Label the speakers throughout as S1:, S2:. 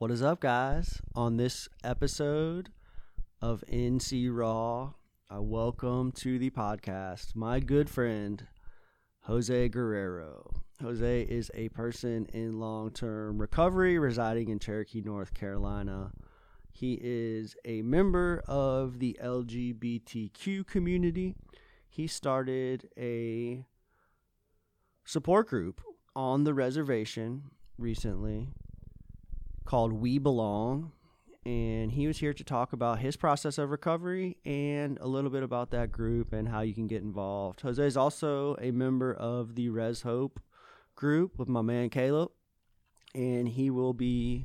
S1: What is up, guys? On this episode of NC Raw, I welcome to the podcast my good friend, Jose Guerrero. Jose is a person in long term recovery residing in Cherokee, North Carolina. He is a member of the LGBTQ community. He started a support group on the reservation recently called We Belong. And he was here to talk about his process of recovery and a little bit about that group and how you can get involved. Jose is also a member of the Res Hope group with my man Caleb, and he will be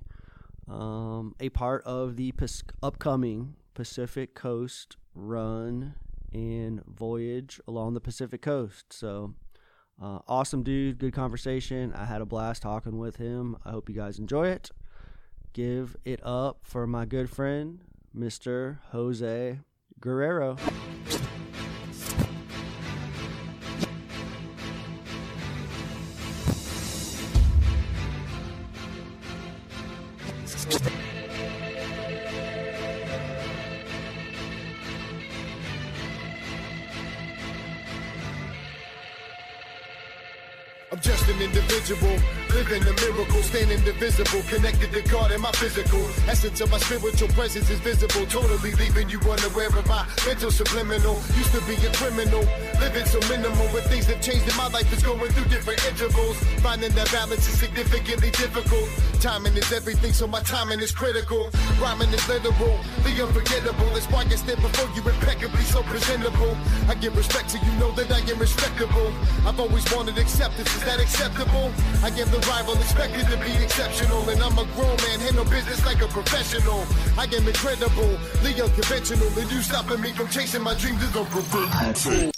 S1: um, a part of the pas- upcoming Pacific Coast run and voyage along the Pacific Coast. So, uh, awesome dude, good conversation. I had a blast talking with him. I hope you guys enjoy it. Give it up for my good friend, Mr. Jose Guerrero.
S2: I'm just an individual, living a miracle, staying indivisible, connected my physical. Essence of my spiritual presence is visible, totally leaving you unaware of my mental subliminal. Used to be a criminal, living so minimal, but things have changed in my life. It's going through different intervals. Finding that balance is significantly difficult. Timing is everything, so my timing is critical. Rhyming is literal, the unforgettable. That's why I stand before you impeccably, so presentable. I give respect to you know that I am respectable. I've always wanted acceptance, is that acceptable? I give the rival, expected to be exceptional. And I'm a grown man, handle business like a professional. I am incredible, the unconventional. And you stopping me from chasing my dreams is unpreventable.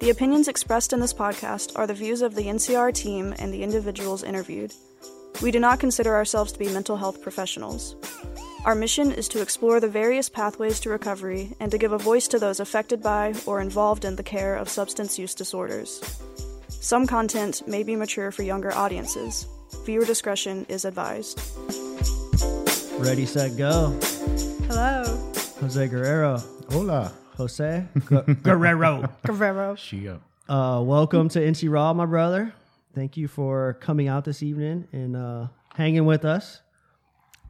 S3: The opinions expressed in this podcast are the views of the NCR team and the individuals interviewed. We do not consider ourselves to be mental health professionals. Our mission is to explore the various pathways to recovery and to give a voice to those affected by or involved in the care of substance use disorders. Some content may be mature for younger audiences. Viewer discretion is advised.
S1: Ready, set, go.
S3: Hello.
S1: Jose Guerrero.
S4: Hola.
S1: Jose Gu- Guerrero.
S3: Guerrero.
S4: Siyo.
S1: Uh, welcome to NC Raw, my brother. Thank you for coming out this evening and uh, hanging with us.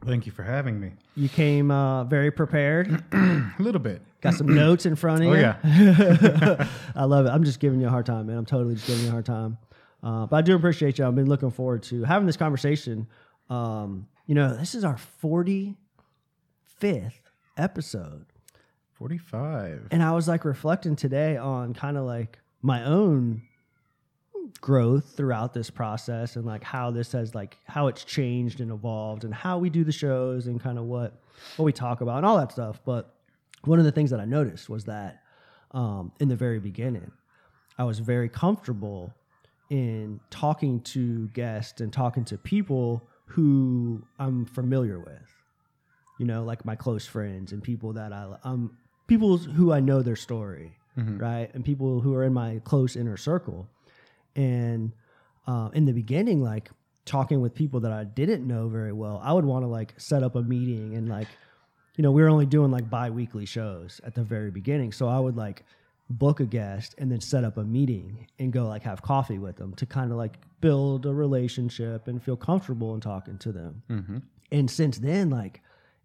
S4: Thank you for having me.
S1: You came uh, very prepared.
S4: A little bit.
S1: Got some notes in front of you.
S4: Oh
S1: you.
S4: yeah.
S1: I love it. I'm just giving you a hard time, man. I'm totally just giving you a hard time. Uh, but I do appreciate you. I've been looking forward to having this conversation. Um, you know, this is our 45th episode.
S4: 45.
S1: And I was like reflecting today on kind of like my own growth throughout this process and like how this has like how it's changed and evolved and how we do the shows and kind of what what we talk about and all that stuff. But one of the things that I noticed was that um, in the very beginning, I was very comfortable in talking to guests and talking to people who I'm familiar with you know, like my close friends and people that I um people who I know their story, right, and people who are in my close inner circle. And uh, in the beginning, like talking with people that I didn't know very well, I would want to like set up a meeting and like, you know, we were only doing like bi-weekly shows at the very beginning, so I would like book a guest and then set up a meeting and go like have coffee with them to kind of like build a relationship and feel comfortable in talking to them. And since then, like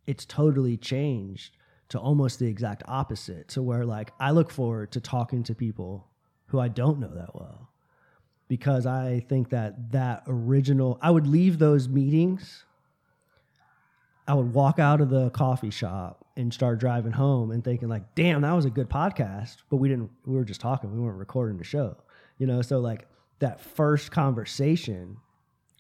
S1: it's totally changed to almost the exact opposite to where like I look forward to talking to people who I don't know that well because I think that that original I would leave those meetings I would walk out of the coffee shop and start driving home and thinking like damn that was a good podcast but we didn't we were just talking we weren't recording the show you know so like that first conversation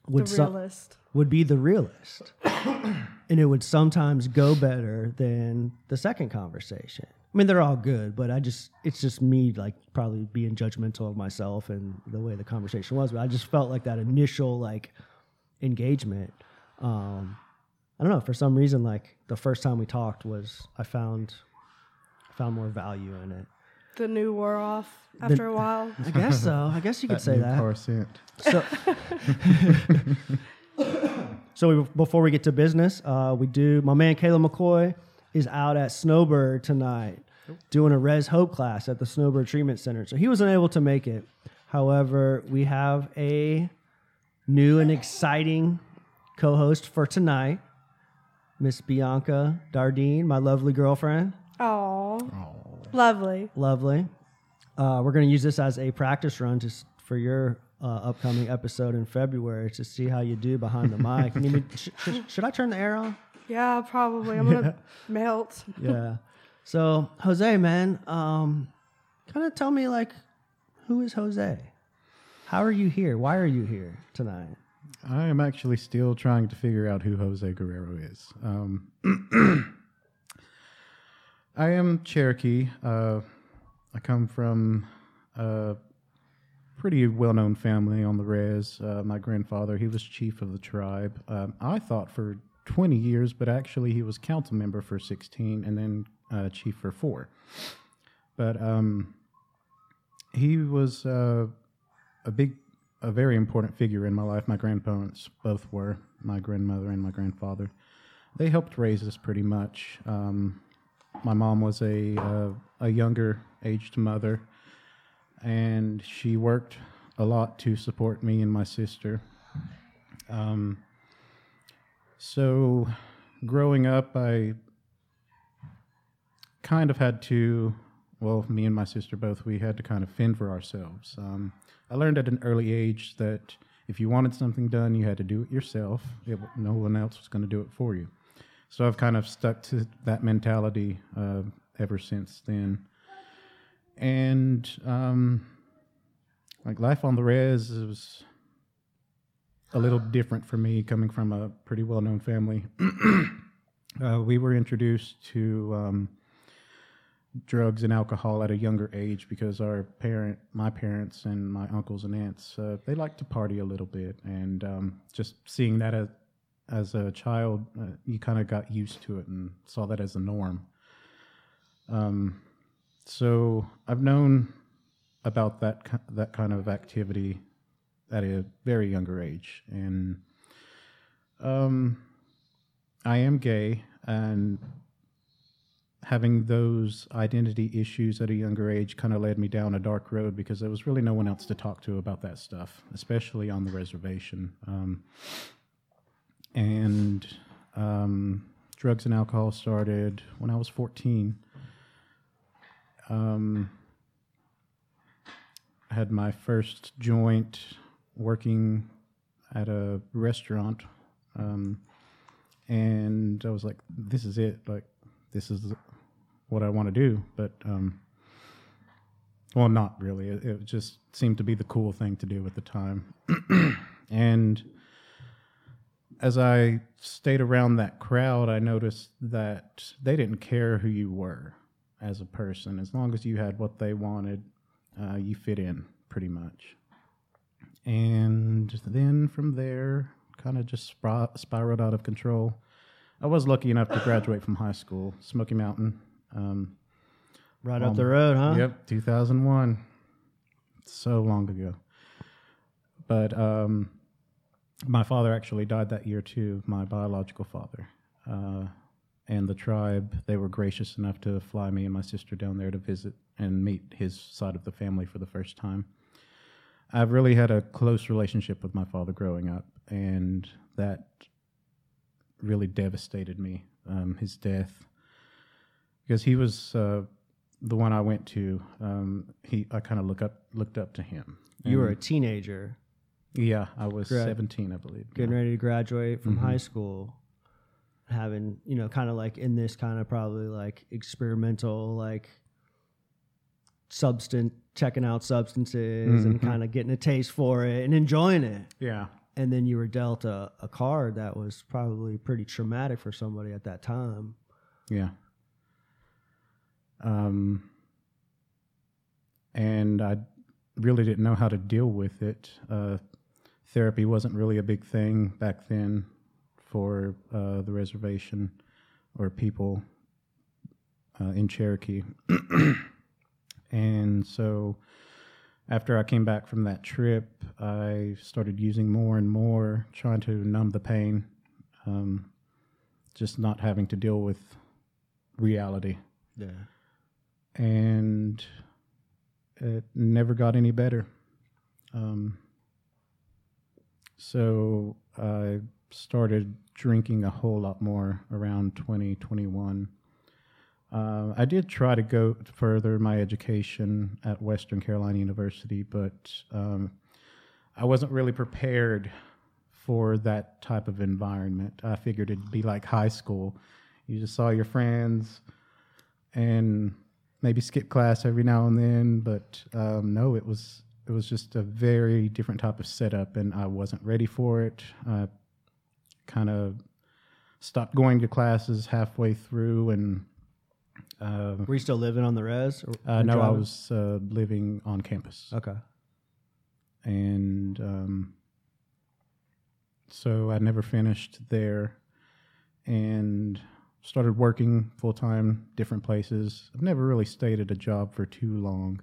S1: would
S3: realist.
S1: would be the realist. and it would sometimes go better than the second conversation. I mean, they're all good, but I just, it's just me like probably being judgmental of myself and the way the conversation was. But I just felt like that initial like engagement. Um, I don't know, for some reason, like the first time we talked was, I found, I found more value in it.
S3: The new wore off after a while.
S1: I guess so. I guess you could say that.
S4: car scent.
S1: So, so we, before we get to business, uh, we do. My man Caleb McCoy is out at Snowbird tonight doing a Res Hope class at the Snowbird Treatment Center. So he was unable to make it. However, we have a new and exciting co-host for tonight, Miss Bianca Dardine, my lovely girlfriend.
S3: Oh, lovely.
S1: Lovely. Uh, we're going to use this as a practice run just for your uh, upcoming episode in February to see how you do behind the mic. Need me- sh- sh- should I turn the air on?
S3: Yeah, probably. I'm gonna melt.
S1: Yeah. So Jose, man, um, kind of tell me like, who is Jose? How are you here? Why are you here tonight?
S4: I am actually still trying to figure out who Jose Guerrero is. Um, I am Cherokee. Uh, I come from a pretty well-known family on the res. Uh, my grandfather, he was chief of the tribe. Um, I thought for 20 years, but actually he was council member for 16 and then uh, chief for four. But um, he was uh, a big, a very important figure in my life. My grandparents both were, my grandmother and my grandfather. They helped raise us pretty much. Um, my mom was a uh, a younger aged mother, and she worked a lot to support me and my sister. Um, so, growing up, I kind of had to, well, me and my sister both, we had to kind of fend for ourselves. Um, I learned at an early age that if you wanted something done, you had to do it yourself. It, no one else was going to do it for you. So I've kind of stuck to that mentality uh, ever since then. And um, like life on the res was a little different for me, coming from a pretty well-known family. uh, we were introduced to um, drugs and alcohol at a younger age because our parent, my parents, and my uncles and aunts, uh, they like to party a little bit, and um, just seeing that as as a child, uh, you kind of got used to it and saw that as a norm. Um, so I've known about that that kind of activity at a very younger age, and um, I am gay, and having those identity issues at a younger age kind of led me down a dark road because there was really no one else to talk to about that stuff, especially on the reservation. Um, and um, drugs and alcohol started when I was 14. Um, I had my first joint working at a restaurant, um, and I was like, "This is it! Like, this is what I want to do." But um, well, not really. It, it just seemed to be the cool thing to do at the time, and as I stayed around that crowd, I noticed that they didn't care who you were as a person. As long as you had what they wanted, uh, you fit in pretty much. And then from there, kind of just spir- spiraled out of control. I was lucky enough to graduate from high school, Smoky Mountain. Um,
S1: Right up the road, huh?
S4: Yep, 2001. So long ago. But um, my father actually died that year too, my biological father. Uh, and the tribe, they were gracious enough to fly me and my sister down there to visit and meet his side of the family for the first time. I've really had a close relationship with my father growing up, and that really devastated me. Um, his death, because he was uh, the one I went to. Um, he, I kind of look up, looked up to him.
S1: You were a teenager
S4: yeah, I was
S1: Correct.
S4: 17, I believe.
S1: getting
S4: yeah.
S1: ready to graduate from
S4: Mm-hmm.
S1: high school, having, you know, kind of like in this kind of probably like experimental, like substance, checking out substances and
S4: Mhm.
S1: kind of getting a taste for it and enjoying it.
S4: Yeah,
S1: And then you were dealt a, a card that was probably pretty traumatic for somebody at that time.
S4: yeah. Um, and I really didn't know how to deal with it. Uh, therapy wasn't really a big thing back then for uh, the reservation or people. uh, in Cherokee. and so after I came back from that trip, I started using more and more, trying to numb the pain, um, just not having to deal with reality.
S1: Yeah.
S4: And it never got any better. Um, so I started drinking a whole lot more around 2021. Uh, I did try to go further my education at Western Carolina University, but um, I wasn't really prepared for that type of environment. I figured it'd be like high school. You just saw your friends and maybe skip class every now and then, but um, no, it was it was just a very different type of setup, and I wasn't ready for it. I kind of stopped going to classes halfway through, and uh,
S1: Were you still living on the res? Or
S4: uh, no, I was uh, living on campus,
S1: Okay.
S4: and um, so I never finished there, and started working full time, different places. I've never really stayed at a job for too long,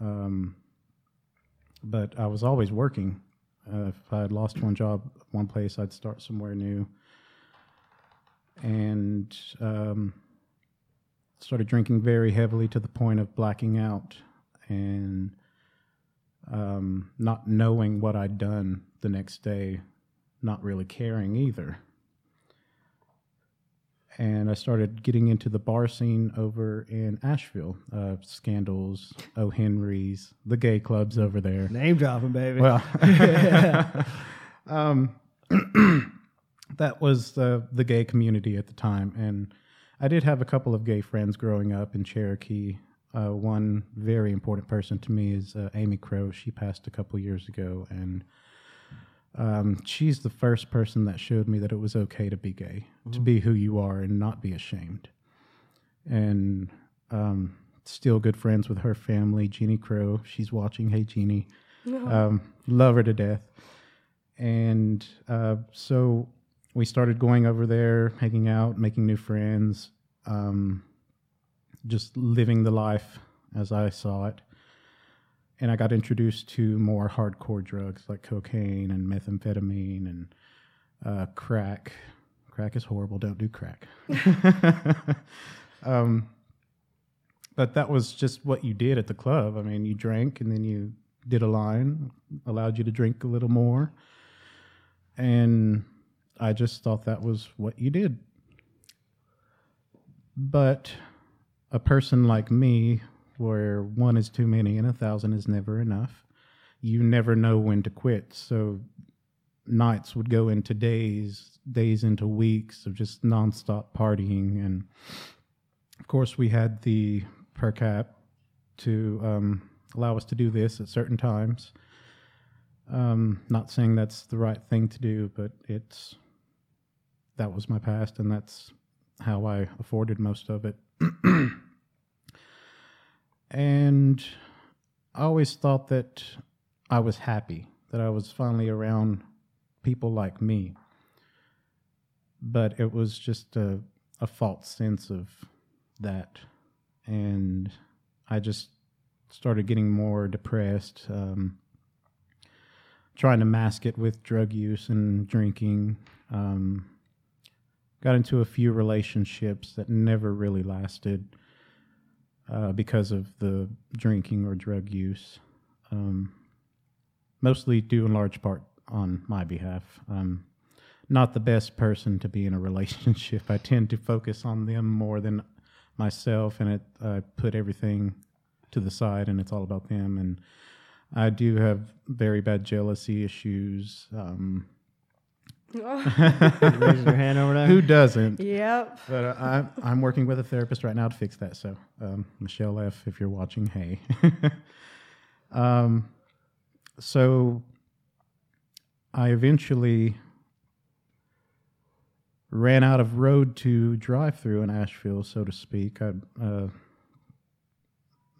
S4: um, but I was always working. Uh, if I had lost one job, one place, I'd start somewhere new, and um, started drinking very heavily to the point of blacking out and um, not knowing what I'd done the next day, not really caring either. And I started getting into the bar scene over in Asheville, uh, Scandals, O. Henry's, the gay clubs over there.
S1: Name dropping, baby.
S4: Well, um, that was the the gay community at the time, and I did have a couple of gay friends growing up in Cherokee. Uh, one very important person to me is uh, Amy Crow. She passed a couple years ago, and um, she's the first person that showed me that it was okay to be gay, to be who you are, and not be ashamed. And um, still good friends with her family, Jeannie Crow. She's watching. Hey, Jeannie. Um, love her to death. And uh, so we started going over there, hanging out, making new friends, um, just living the life as I saw it. And I got introduced to more hardcore drugs like cocaine and methamphetamine and uh, crack. Crack is horrible. Don't do crack. um, but that was just what you did at the club. I mean, you drank and then you did a line, allowed you to drink a little more. And I just thought that was what you did. But a person like me, where one is too many and a thousand is never enough, you never know when to quit. So nights would go into days, days into weeks of just nonstop partying. And of course, we had the per cap to um, allow us to do this at certain times. Um, not saying that's the right thing to do, but it's that was my past, and that's how I afforded most of it. and I always thought that I was happy that I was finally around people like me, but it was just a, a false sense of that, and I just started getting more depressed. Um, trying to mask it with drug use and drinking. Um, got into a few relationships that never really lasted uh, because of the drinking or drug use. Um, mostly due in large part on my behalf. Um, not the best person to be in a relationship. I tend to focus on them more than myself, and it I put everything to the side, and it's all about them. And I do have very bad jealousy issues. Um,
S1: Raising your hand over there.
S4: who doesn't?
S5: Yep.
S4: But uh, I'm I'm working with a therapist right now to fix that. So um, Michelle F, if you're watching, hey. um, so I eventually ran out of road to drive through in Asheville, so to speak. I uh,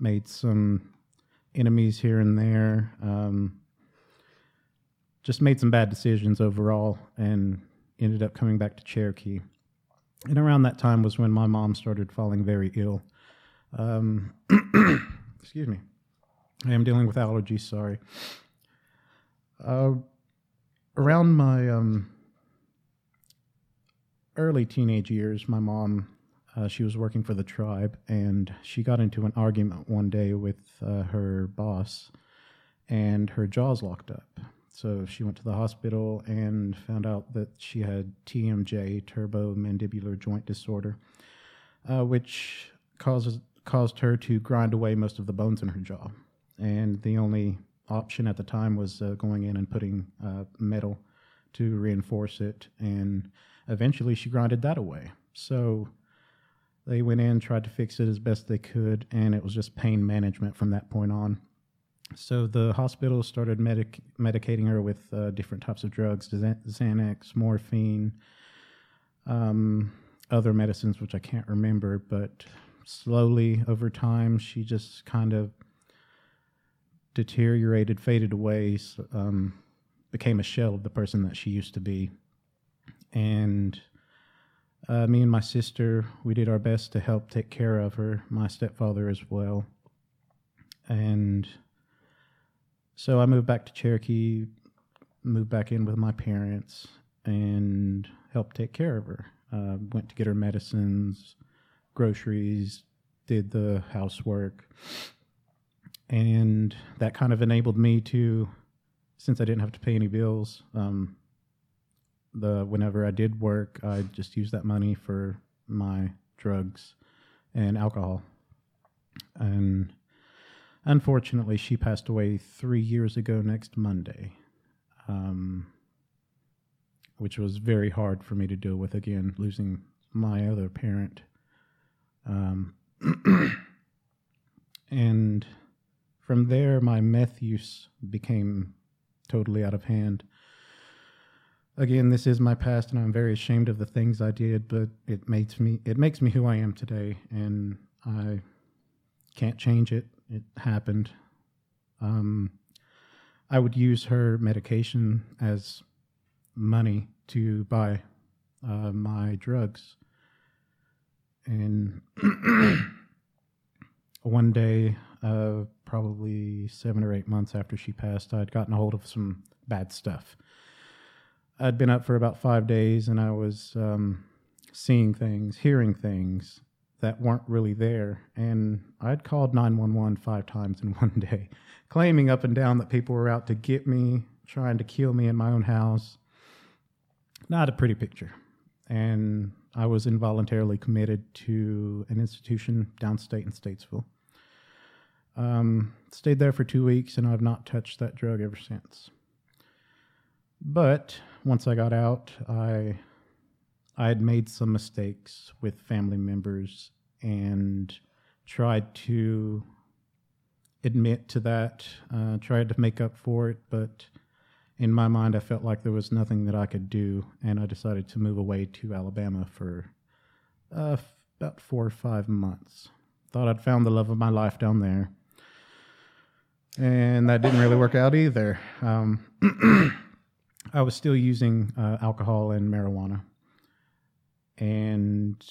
S4: made some enemies here and there. Um, just made some bad decisions overall, and ended up coming back to Cherokee. and around that time was when my mom started falling very ill. Um, excuse me. I am dealing with allergies. Sorry. Uh, around my um, early teenage years, my mom, uh, she was working for the tribe, and she got into an argument one day with uh, her boss, and her jaws locked up. So she went to the hospital and found out that she had TMJ, temporomandibular joint disorder, uh, which causes caused her to grind away most of the bones in her jaw. And the only option at the time was uh, going in and putting uh, metal to reinforce it. And eventually she grinded that away. So they went in, tried to fix it as best they could, and it was just pain management from that point on. So the hospital started medic- medicating her with uh, different types of drugs, Xanax, morphine, um, other medicines, which I can't remember, but slowly over time, she just kind of deteriorated, faded away, um, became a shell of the person that she used to be. And uh, me and my sister, we did our best to help take care of her, my stepfather as well. And so I moved back to Cherokee, moved back in with my parents, and helped take care of her. Uh, went to get her medicines, groceries, did the housework. And that kind of enabled me to, since I didn't have to pay any bills, um, the whenever I did work, I just used that money for my drugs and alcohol. And unfortunately, she passed away three years ago next Monday, um, which was very hard for me to deal with again, losing my other parent. Um, and from there, my meth use became totally out of hand. Again, this is my past, and I'm very ashamed of the things I did. But it makes me it makes me who I am today, and I can't change it. It happened. Um, I would use her medication as money to buy uh, my drugs and one day, uh, probably seven or eight months after she passed, I'd gotten a hold of some bad stuff. I'd been up for about five days and I was um, seeing things, hearing things that weren't really there. And I'd called 911 five times in one day, claiming up and down that people were out to get me, trying to kill me in my own house. Not a pretty picture. And I was involuntarily committed to an institution downstate in Statesville. Um, stayed there for two weeks, and I've not touched that drug ever since. But once I got out, I I had made some mistakes with family members and tried to admit to that, uh, tried to make up for it, but in my mind, I felt like there was nothing that I could do, and I decided to move away to Alabama for uh, f- about four or five months. Thought I'd found the love of my life down there, and that didn't really work out either. Um, I was still using uh, alcohol and marijuana, and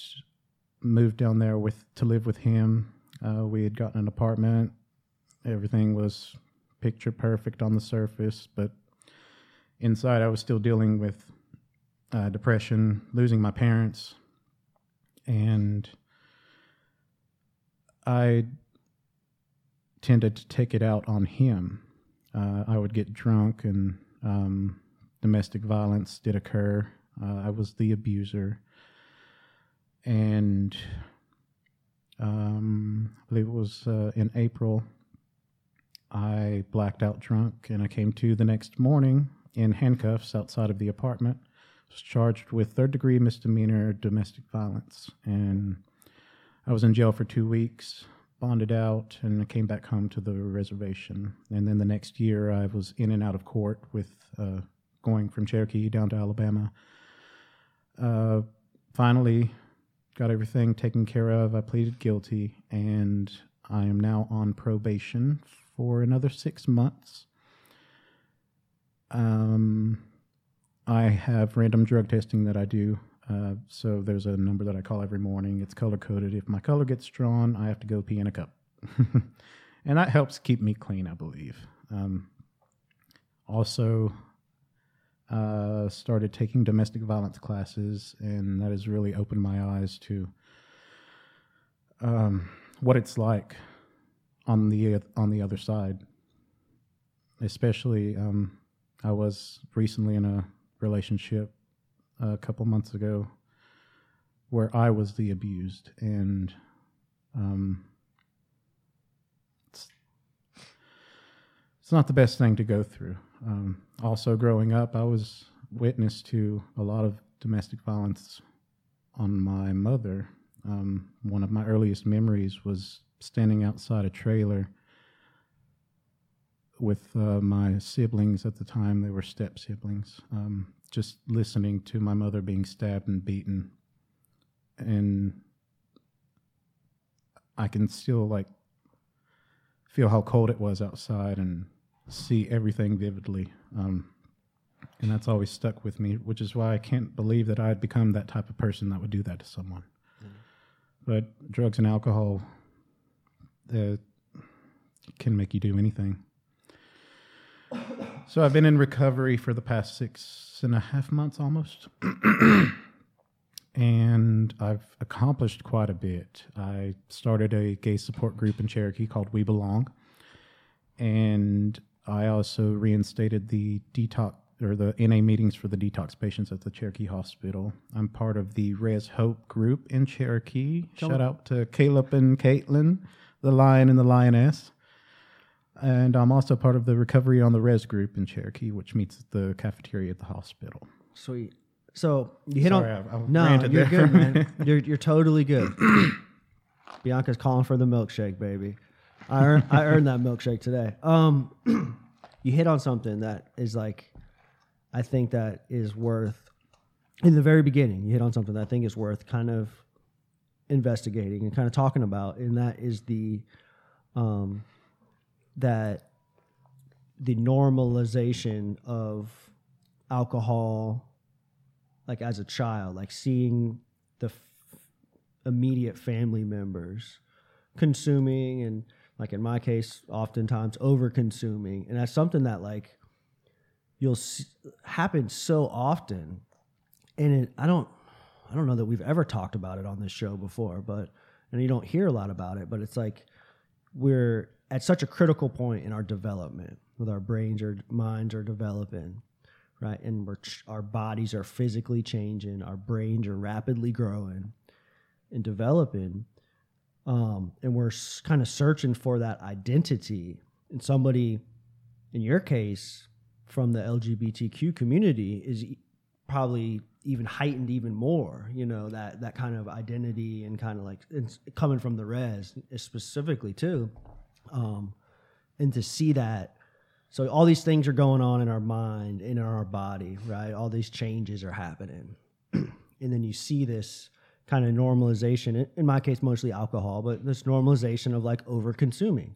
S4: moved down there with to live with him. Uh, we had gotten an apartment. Everything was picture perfect on the surface, but inside, I was still dealing with uh, depression, losing my parents, and I tended to take it out on him. Uh, I would get drunk, and um, domestic violence did occur. Uh, I was the abuser, and um, I believe it was uh, in April. I blacked out drunk, and I came to the next morning in handcuffs outside of the apartment. Was charged with third degree misdemeanor domestic violence, and I was in jail for two weeks. Bonded out, and I came back home to the reservation. And then the next year, I was in and out of court with uh, going from Cherokee down to Alabama. Uh, finally, got everything taken care of. I pleaded guilty, and I am now on probation for another six months. Um, I have random drug testing that I do Uh, so there's a number that I call every morning. It's color coded. If my color gets drawn, I have to go pee in a cup, and that helps keep me clean, I believe. Um, also, uh, started taking domestic violence classes, and that has really opened my eyes to um, what it's like on the on the other side. Especially, um, I was recently in a relationship a couple months ago where I was the abused, and um, it's, it's not the best thing to go through. Um, also, growing up, I was witness to a lot of domestic violence on my mother. Um, one of my earliest memories was standing outside a trailer with uh, my siblings at the time. They were step siblings. Um, just listening to my mother being stabbed and beaten, and I can still like feel how cold it was outside and see everything vividly. Um, and that's always stuck with me, which is why I can't believe that I'd become that type of person that would do that to someone. But drugs and alcohol uh, can make you do anything. So I've been in recovery for the past six and a half months almost. and I've accomplished quite a bit. I started a gay support group in Cherokee called We Belong. And I also reinstated the detox or the NA meetings for the detox patients at the Cherokee Hospital. I'm part of the Res Hope group in Cherokee. Shout out to Caleb and Caitlin, the lion and the lioness. And I'm also part of the Recovery on the Res group in Cherokee, which meets at the cafeteria at the hospital.
S1: Sweet. So you hit
S4: Sorry,
S1: on.
S4: I- I
S1: no, you're
S4: there.
S1: good, man. You're you're totally good. Bianca's calling for the milkshake, baby. I earned I earned that milkshake today. Um, you hit on something that is like, I think that is worth. In the very beginning, you hit on something that I think is worth kind of investigating and kind of talking about, and that is the, um, that the normalization of alcohol like as a child, like seeing the f- immediate family members consuming and like in my case, oftentimes over consuming. And that's something that like you'll happen so often. And it, I don't, I don't know that we've ever talked about it on this show before, but, and you don't hear a lot about it, but it's like we're at such a critical point in our development with our brains or minds are developing right? And we're our bodies are physically changing, our brains are rapidly growing and developing, um, and we're kind of searching for that identity. And somebody, in your case, from the LGBTQ community, is e- probably even heightened even more. You know that that kind of identity and kind of like coming from the res specifically too, um, and to see that so all these things are going on in our mind, in our body, right? All these changes are happening. and then you see this kind of normalization, in- my case, mostly alcohol, but this normalization of like over consuming.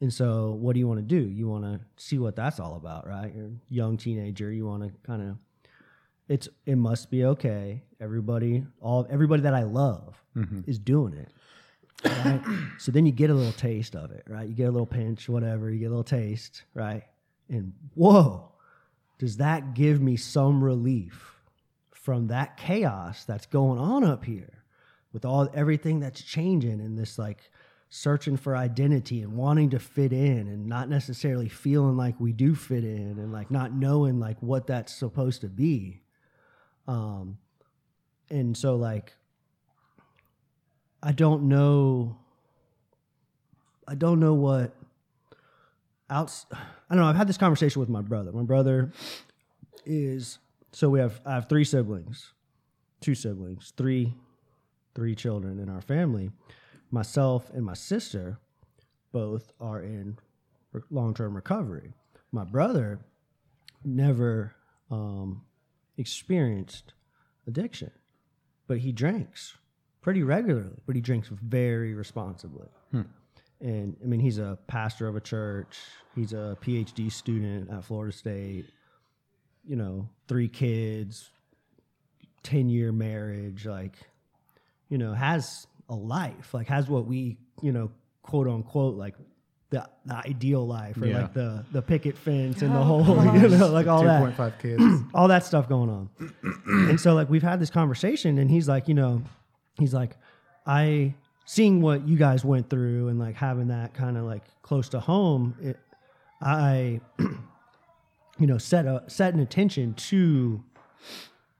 S1: And so what do you want to do? You want to see what that's all about, right? You're a young teenager, you want to kind of it's it must be okay. Everybody, all everybody that I love mm-hmm. is doing it. Right? so then you get a little taste of it, right? You get a little pinch, whatever, you get a little taste, right? And whoa, does that give me some relief from that chaos that's going on up here with all everything that's changing and this like searching for identity and wanting to fit in and not necessarily feeling like we do fit in and like not knowing like what that's supposed to be um and so like I don't know. I don't know what. I don't know. I've had this conversation with my brother. My brother is so we have. I have three siblings, two siblings, three, three children in our family. Myself and my sister both are in long term recovery. My brother never um, experienced addiction, but he drinks pretty regularly, but he drinks very responsibly. And I mean, he's a pastor of a church, he's a PhD student at Florida State, you know, three kids, 10 year marriage, like, you know, has a life, like has what we, you know, quote unquote, like the, the ideal life or
S4: Yeah.
S1: like the, the picket fence and the oh, whole, you know, like all that
S4: 2.5 kids.
S1: all that stuff going on. and so like we've had this conversation and he's like, you know, he's like, I seeing what you guys went through and like having that kind of like close to home, it, I you know, set a set an intention to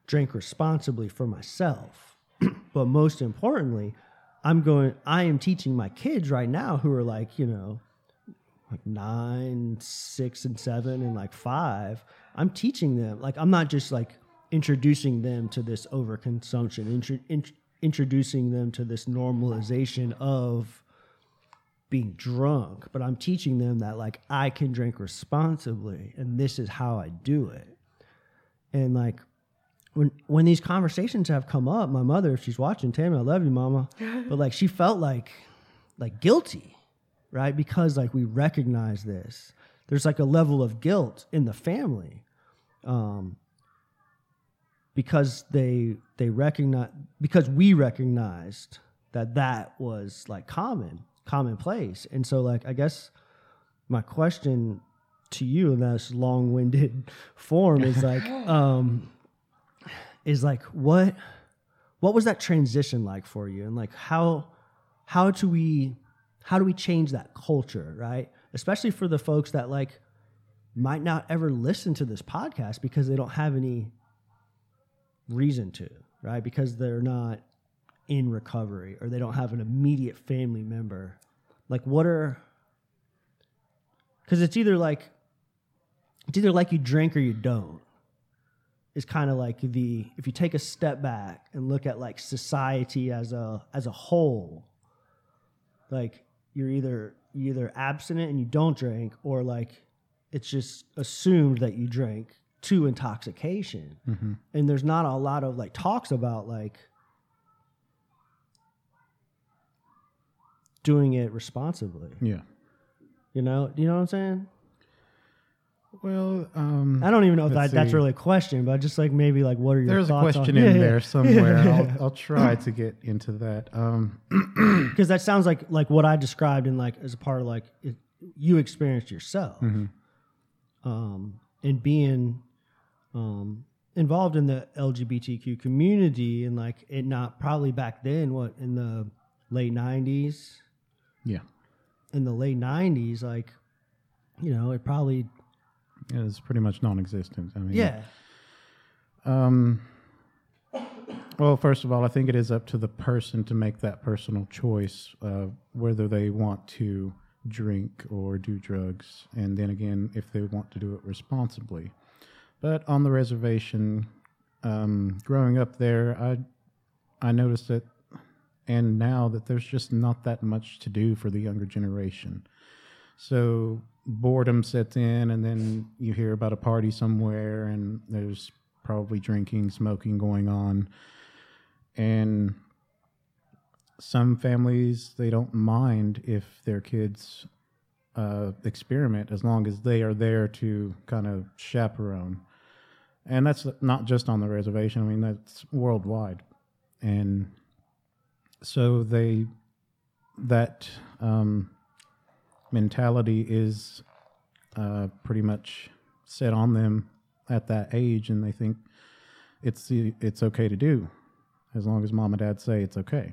S1: drink responsibly for myself. but most importantly, I'm going I am teaching my kids right now who are like, you know, like nine, six, and seven, and like five. I'm teaching them. Like I'm not just like introducing them to this overconsumption, intro, int- introducing them to this normalization of being drunk, but I'm teaching them that like I can drink responsibly, and this is how I do it. And like when when these conversations have come up, my mother, if she's watching, Tammy, I love you, mama, but like she felt like like guilty, right? Because like we recognize this. There's like a level of guilt in the family. Um because they they recognize because we recognized that that was like common commonplace. And so like i guess my question to you in this long-winded form is like um is like what what was that transition like for you? And like how how do we how do we change that culture right? Especially for the folks that like might not ever listen to this podcast because they don't have any reason to right? Because they're not in recovery or they don't have an immediate family member like what are because it's either like it's either like you drink or you don't is kind of like the if you take a step back and look at like society as a as a whole like you're either you're either abstinent and you don't drink or like it's just assumed that you drink to intoxication. Mm-hmm. And there's not a lot of like talks about like doing it responsibly
S4: Yeah.
S1: you know do you know what i'm saying
S4: Well, um,
S1: i don't even know if that, that's really a question but just like maybe like what are your thoughts?
S4: there's a question
S1: on,
S4: in
S1: Yeah,
S4: there
S1: yeah.
S4: somewhere.
S1: Yeah.
S4: I'll, I'll try to get into that. Um,
S1: because that sounds like like what I described in like as a part of like it, you experienced yourself, um, and being um, involved in the LGBTQ community and like it not probably back then what in the late nineties
S4: yeah.
S1: in the late nineties like you know it probably
S4: Yeah, It's pretty much non-existent. I mean,
S1: yeah
S4: Um, well, first of all, I think it is up to the person to make that personal choice uh, whether they want to drink or do drugs, and then again, if they want to do it responsibly. But on the reservation, um, growing up there, I I noticed that, and now that there's just not that much to do for the younger generation. So boredom sets in, and then you hear about a party somewhere, and there's probably drinking, smoking going on. And some families, they don't mind if their kids uh, experiment as long as they are there to kind of chaperone. And that's not just on the reservation, I mean, that's worldwide. And so they, that um, mentality is uh, pretty much set on them at that age, and they think it's it's okay to do, as long as mom and dad say it's okay.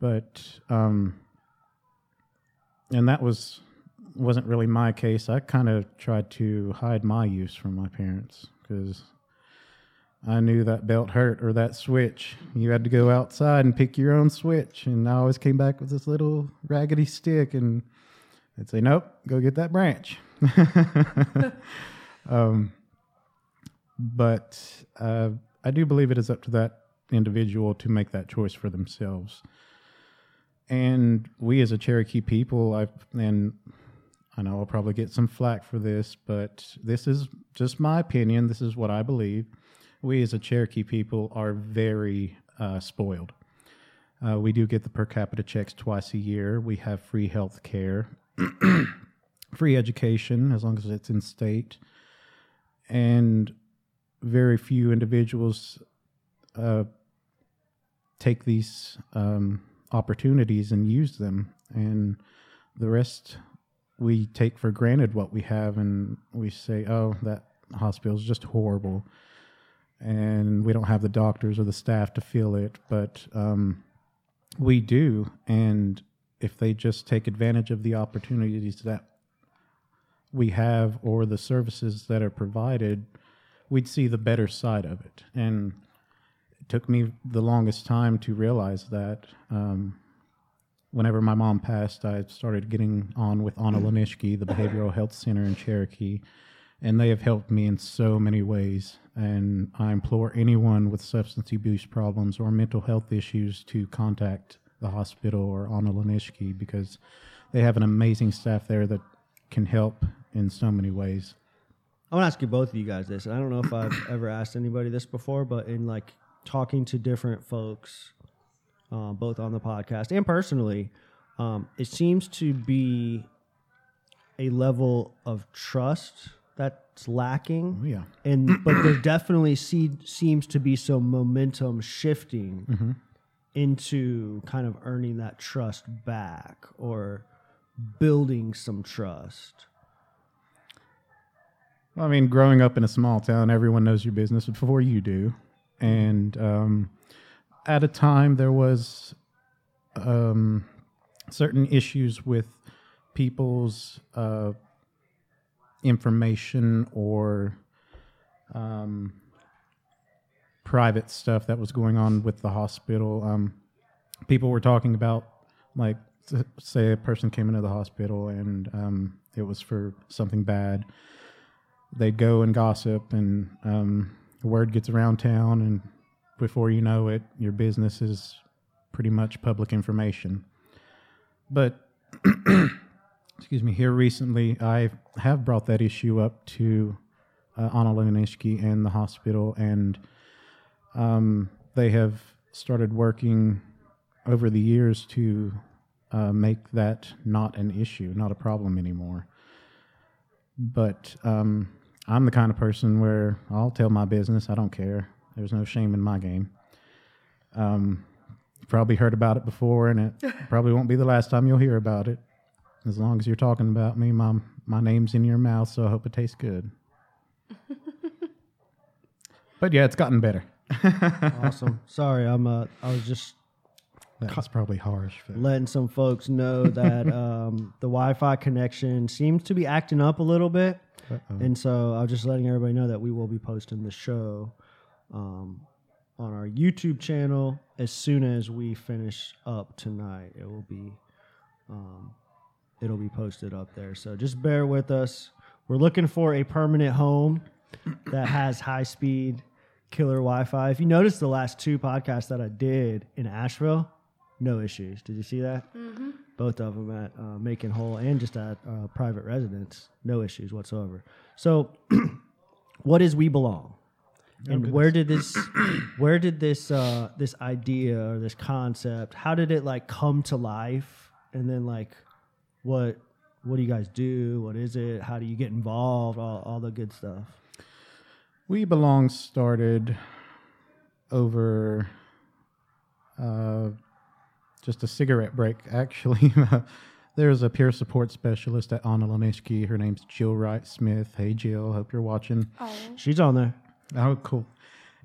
S4: But um, and that was wasn't really my case. I kind of tried to hide my use from my parents because I knew that belt hurt or that switch. You had to go outside and pick your own switch, and I always came back with this little raggedy stick and. They'd say, "Nope, go get that branch." um, but uh, I do believe it is up to that individual to make that choice for themselves. And we, as a Cherokee people, I and I know I'll probably get some flack for this, but this is just my opinion. This is what I believe. We, as a Cherokee people, are very uh, spoiled. Uh, we do get the per capita checks twice a year. We have free health care, free education as long as it's in state, and very few individuals uh, take these um, opportunities and use them, and the rest we take for granted what we have, and we say, "Oh, that hospital is just horrible," and we don't have the doctors or the staff to feel it, but um, we do, and if they just take advantage of the opportunities that we have or the services that are provided, we'd see the better side of it. And it took me the longest time to realize that. Um, whenever my mom passed, I started getting on with Analenisgi, the Behavioral Health Center in Cherokee, and they have helped me in so many ways. And I implore anyone with substance abuse problems or mental health issues to contact the hospital or Analenisgi because they have an amazing staff there that can help in so many ways.
S1: I want to ask you both of you guys this. And I don't know if I've ever asked anybody this before, but in like talking to different folks, uh, both on the podcast and personally, um, it seems to be a level of trust that's lacking.
S4: Oh, yeah.
S1: And but there definitely see, seems to be some momentum shifting into kind of earning that trust back or building some trust.
S4: Well, I mean, growing up in a small town, everyone knows your business before you do. And um, at a time, there was um, certain issues with people's uh, information or um, private stuff that was going on with the hospital. Um, people were talking about, like, say a person came into the hospital and um, it was for something bad they'd go and gossip, and um, the word gets around town, and before you know it, your business is pretty much public information. But excuse me, here recently, I have brought that issue up to uh, Analenisgi and the hospital, and um, they have started working over the years to uh, make that not an issue, not a problem anymore but um, I'm the kind of person where I'll tell my business. I don't care. There's no shame in my game. Um, probably heard about it before, and it probably won't be the last time you'll hear about it. As long as you're talking about me, my my name's in your mouth, so I hope it tastes good. but yeah, it's gotten better.
S1: Awesome. Sorry, I'm uh, I was just
S4: That's probably harsh. But
S1: letting some folks know that um, the Wi-Fi connection seems to be acting up a little bit, and so I was just letting everybody know that we will be posting the show um, on our YouTube channel as soon as we finish up tonight. It will be um, it'll be posted up there. So just bear with us. We're looking for a permanent home that has high speed killer Wi-Fi. If you notice the last two podcasts that I did in Asheville, no issues. Did you see that? Both of them at uh, Macon Hole and just at uh, private residence, no issues whatsoever. So, what is We Belong? and where did this where did this uh this idea or this concept how did it like come to life and then like what what do you guys do what is it how do you get involved all, all the good stuff
S4: We Belong started over uh, just a cigarette break, actually. There's a peer support specialist at Analenisgi. Her name's Jill Wright Smith. Hey, Jill. Hope you're watching. Oh.
S1: she's on there
S4: Oh, cool.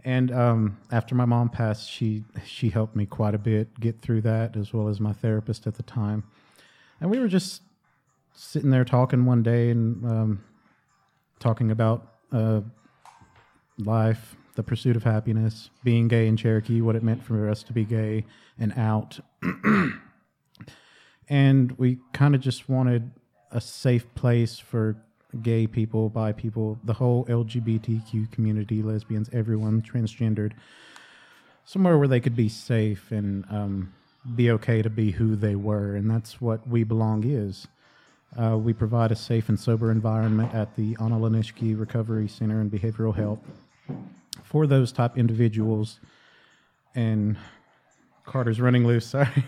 S4: And um, after my mom passed, she she helped me quite a bit get through that, as well as my therapist at the time. And we were just sitting there talking one day and um, talking about uh, life, the pursuit of happiness, being gay in Cherokee, what it meant for us to be gay and out. and we kind of just wanted a safe place for gay people, bi people, the whole LGBTQ community, lesbians, everyone, transgendered, somewhere where they could be safe and um, be okay to be who they were. And that's what We Belong is. Uh, we provide a safe and sober environment at the Analenisgi Recovery Center and Behavioral Health for those type individuals. And Carter's running loose, sorry.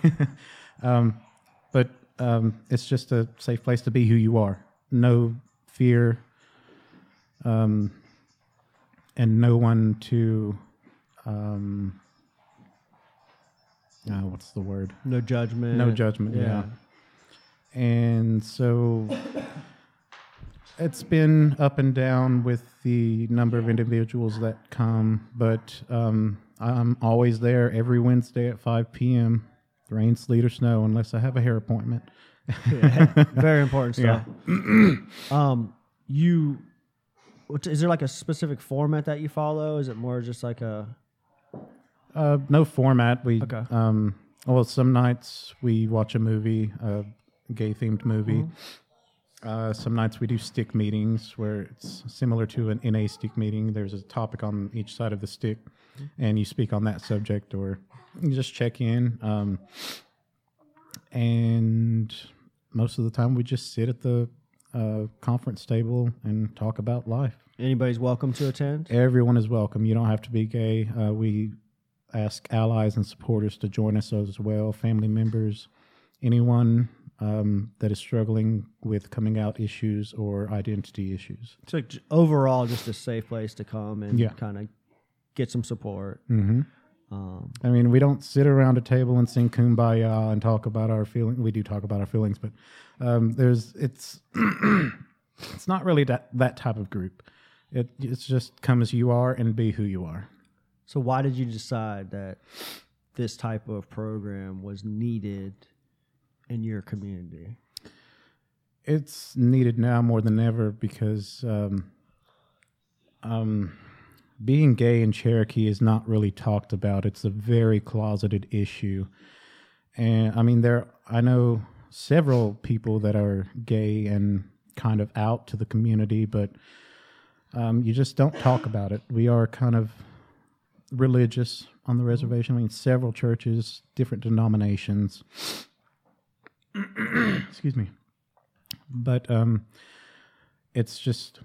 S4: um, but um, it's just a safe place to be who you are. No fear, um, and no one to um, uh, what's the word?
S1: No judgment.
S4: No judgment. Yeah. And so it's been up and down with the number of individuals that come, but um, I'm always there every Wednesday at 5 p.m. Rain, sleet, or snow, unless I have a hair appointment.
S1: Very important stuff. um, you, is there like a specific format that you follow? Is it more just like a
S4: Uh, no format. We
S1: Okay.
S4: um, well, some nights we watch a movie, a gay themed movie.
S1: Mm-hmm.
S4: Uh, some nights we do stick meetings where it's similar to an NA stick meeting. There's a topic on each side of the stick,
S1: Mm-hmm.
S4: and you speak on that subject, or you just check in. Um, and most of the time, we just sit at the uh, conference table and talk about life.
S1: anybody's welcome to attend?
S4: Everyone is welcome. You don't have to be gay. Uh, we ask allies and supporters to join us as well, family members, anyone um, that is struggling with coming out issues or identity issues.
S1: So overall just a safe place to come and
S4: Yeah.
S1: kind of get some support.
S4: hmm
S1: Um,
S4: I mean, we don't sit around a table and sing kumbaya and talk about our feelings. We do talk about our feelings, but um, there's it's it's not really that that type of group. It, it's just come as you are and be who you are.
S1: So why did you decide that this type of program was needed in your community?
S4: it's needed now more than ever because um, um, being gay in Cherokee is not really talked about. It's a very closeted issue, and I mean there. I know several people that are gay and kind of out to the community, but um, you just don't talk about it. We are kind of religious on the reservation. I mean, several churches, different denominations. Excuse me but um, it's just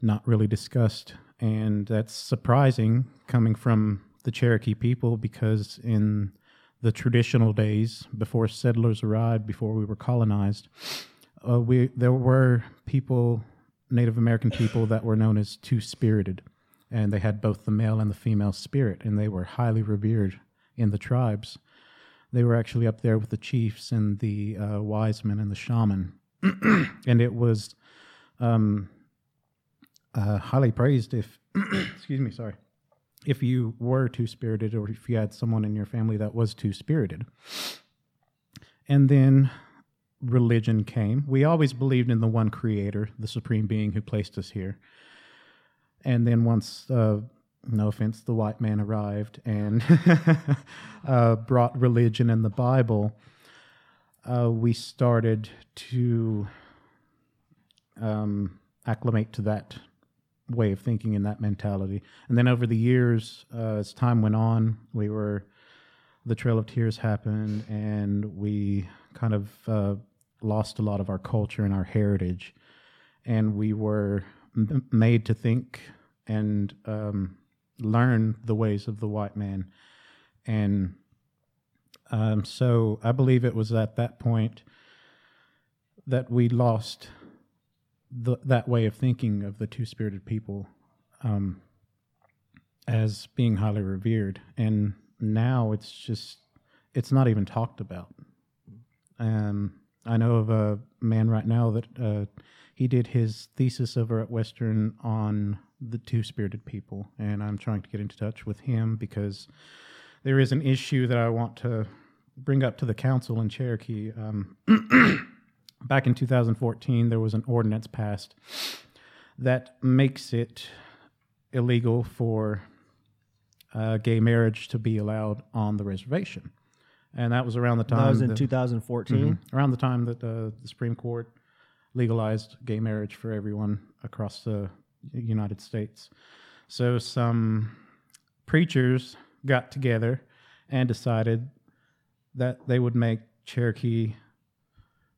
S4: not really discussed, and that's surprising coming from the Cherokee people because in the traditional days before settlers arrived, before we were colonized, uh, we there were people, Native American people, that were known as two spirited, and they had both the male and the female spirit, and they were highly revered in the tribes they were actually up there with the chiefs and the uh, wise men and the shaman, and it was um, uh, highly praised if, excuse me, sorry, if you were two spirited or if you had someone in your family that was two spirited. And then religion came. We always believed in the one creator, the supreme being who placed us here. And then once, uh, no offense, the white man arrived and uh, brought religion and the Bible, uh, we started to um, acclimate to that way of thinking and that mentality. And then over the years, uh, as time went on, we were the Trail of Tears happened, and we kind of uh, lost a lot of our culture and our heritage, and we were made to think and um, learn the ways of the white man, and um, so I believe it was at that point that we lost the, that way of thinking of the two spirited people um, as being highly revered. And now it's just, it's not even talked about. Um, I know of a man right now that uh, he did his thesis over at Western on the two spirited people. And I'm trying to get into touch with him because there is an issue that I want to bring up to the council in Cherokee. Um, back in 2014, there was an ordinance passed that makes it illegal for uh, gay marriage to be allowed on the reservation. And that was around the time
S1: That was in
S4: that-
S1: 2014.
S4: Mhm. around the time that uh, the Supreme Court legalized gay marriage for everyone across the United States. So some preachers got together and decided that they would make Cherokee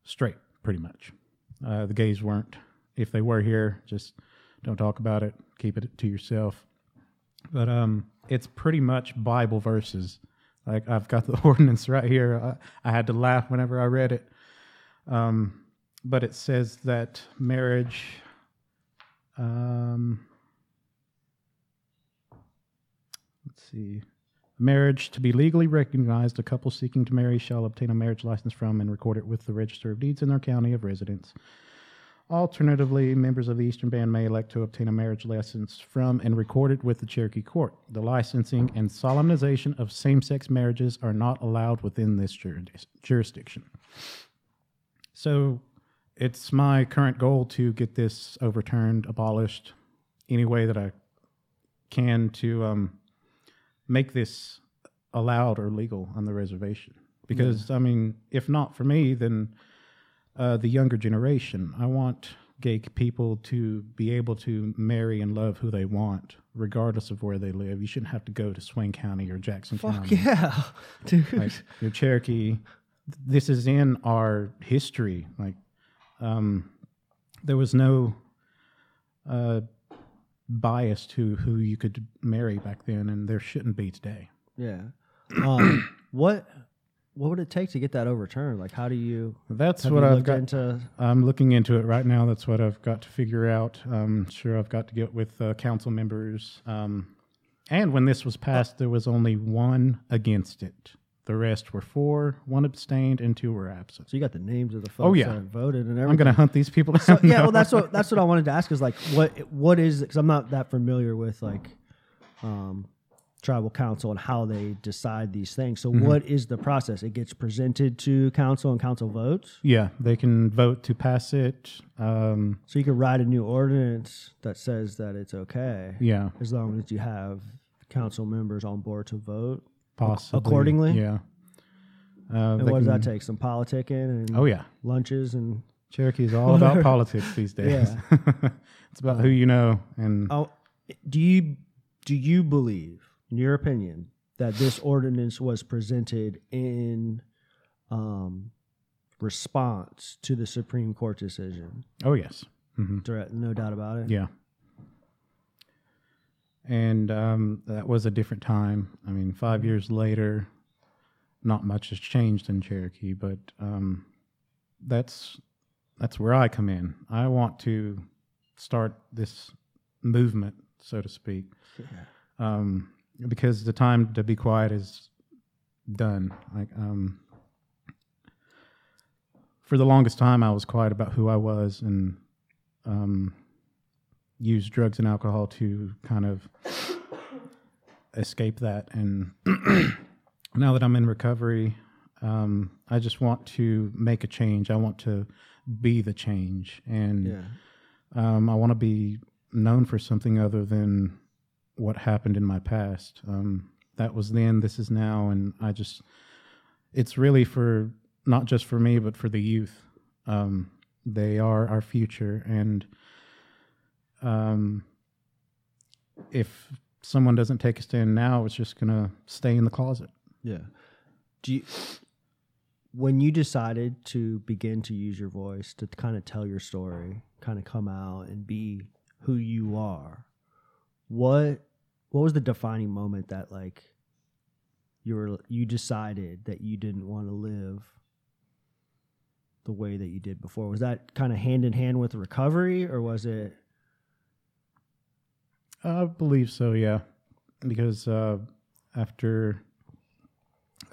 S4: straight, pretty much. Uh, the gays weren't. If they were here, just don't talk about it. Keep it to yourself. But um, it's pretty much Bible verses. Like I've got the ordinance right here. I, I had to laugh whenever I read it. Um, but it says that marriage. Um, let's see. Marriage to be legally recognized, a couple seeking to marry shall obtain a marriage license from and record it with the Register of Deeds in their county of residence. Alternatively, members of the Eastern Band may elect to obtain a marriage license from and record it with the Cherokee Court. The licensing and solemnization of same sex marriages are not allowed within this jurisdiction. So it's my current goal to get this overturned, abolished, any way that I can to um, make this allowed or legal on the reservation. Because, I mean, if not for me, then uh, the younger generation. I want gay people to be able to marry and love who they want, regardless of where they live. You shouldn't have to go to Swain County or Jackson
S1: Fuck
S4: County.
S1: yeah, dude.
S4: Like your Cherokee, this is in our history. Like, um, there was no uh, bias to who you could marry back then, and there shouldn't be today.
S1: yeah. Um, what what would it take to get that overturned? Like, how do you?
S4: That's what
S1: you
S4: I've got.
S1: into.
S4: I'm looking into it right now. That's what I've got to figure out. Um, sure, I've got to get with uh, council members. Um, and when this was passed, there was only one against it. The rest were four, one abstained, and two were absent.
S1: So you got the names of the folks
S4: Oh, yeah.
S1: that voted and everything.
S4: I'm going to hunt these people down.
S1: So, yeah, well, that's what that's what I wanted to ask is like what what is because I'm not that familiar with like um, tribal council and how they decide these things. So,
S4: Mm-hmm.
S1: what is the process? It gets presented to council and council votes.
S4: Yeah, they can vote to pass it. Um,
S1: So you could write a new ordinance that says that it's okay
S4: yeah,
S1: as long as you have council members on board to vote.
S4: Possibly.
S1: accordingly?
S4: Yeah. Uh,
S1: And what does that take? Some politicking and
S4: Oh, yeah.
S1: lunches and
S4: Cherokee is all about politics these days. it's about who you know. And
S1: Oh, do you do you believe, in your opinion, that this ordinance was presented in um, response to the Supreme Court decision?
S4: oh, yes. hmm
S1: Direct, no doubt about it.
S4: Yeah. And um, that was a different time. I mean, five years later, not much has changed in Cherokee, but um, that's that's where I come in. I want to start this movement, so to speak, um, because the time to be quiet is done. Like um, for the longest time, I was quiet about who I was and used drugs and alcohol to kind of escape that. And now that I'm in recovery, um, I just want to make a change. I want to be the change, and
S1: Yeah.
S4: um, I want to be known for something other than what happened in my past. Um, that was then, this is now, and I just, it's really for not just for me, but for the youth. Um, they are our future, and um, if someone doesn't take a stand now, it's just gonna stay in the closet.
S1: Yeah. Do you, when you decided to begin to use your voice to kind of tell your story, kind of come out and be who you are, what what was the defining moment that like you were you decided that you didn't want to live the way that you did before? Was that kind of hand in hand with recovery or was it
S4: I believe so, yeah. Because uh, after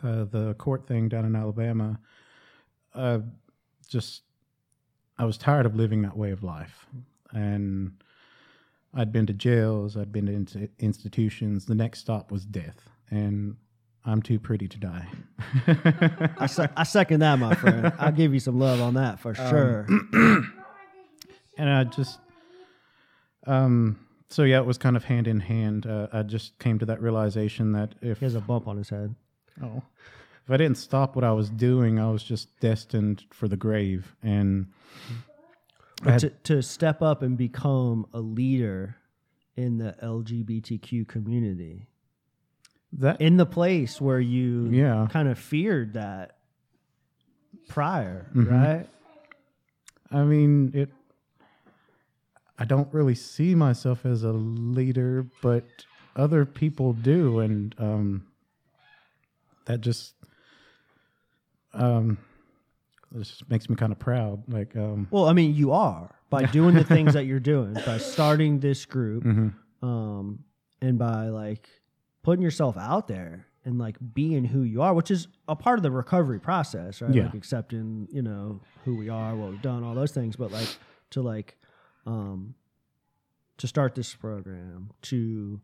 S4: uh, the court thing down in Alabama, uh, just I was tired of living that way of life, and I'd been to jails, I'd been to in- institutions. The next stop was death, and I'm too pretty to die.
S1: I, I second that, my friend. I'll give you some love on that for sure.
S4: and I just, um, so yeah, it was kind of hand in hand. Uh, I just came to that realization that if
S1: He has a bump on his head.
S4: Oh. If I didn't stop what I was doing, I was just destined for the grave. And
S1: to, to step up and become a leader in the LGBTQ community,
S4: that
S1: in the place where you
S4: Yeah.
S1: kind of feared that prior,
S4: Mhm.
S1: right?
S4: I mean, it. I don't really see myself as a leader, but other people do, and um, that just um, just makes me kind of proud. Like, um,
S1: Well, I mean, you are by doing the things that you're doing, by starting this group,
S4: mhm.
S1: um, and by like putting yourself out there and like being who you are, which is a part of the recovery process, right?
S4: Yeah.
S1: Like accepting, you know, who we are, what we've done, all those things. But like to like um to start this program, to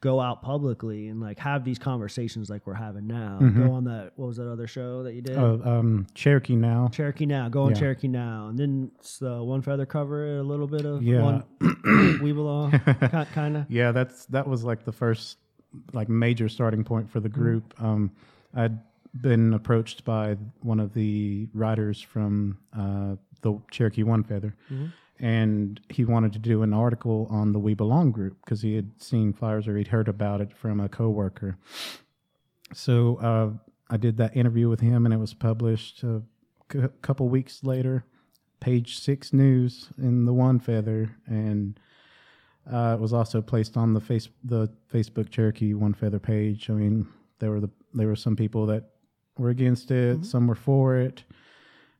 S1: go out publicly and like have these conversations like we're having now.
S4: Mhm.
S1: Go on that what was that other show that you did?
S4: Oh, um, Cherokee now.
S1: Cherokee now. Go on
S4: Yeah.
S1: Cherokee now. And then it's the one feather cover a little bit of
S4: Yeah.
S1: one we belong kind of.
S4: Yeah, that's that was like the first like major starting point for the group. Um, I'd been approached by one of the writers from uh, the Cherokee One Feather, and he wanted to do an article on the We Belong group because he had seen flyers or he'd heard about it from a coworker. So uh, I did that interview with him, and it was published a c- couple weeks later. Page six news in the One Feather, and uh, it was also placed on the face the Facebook Cherokee One Feather page. I mean, there were the there were some people that were against it, some were for it,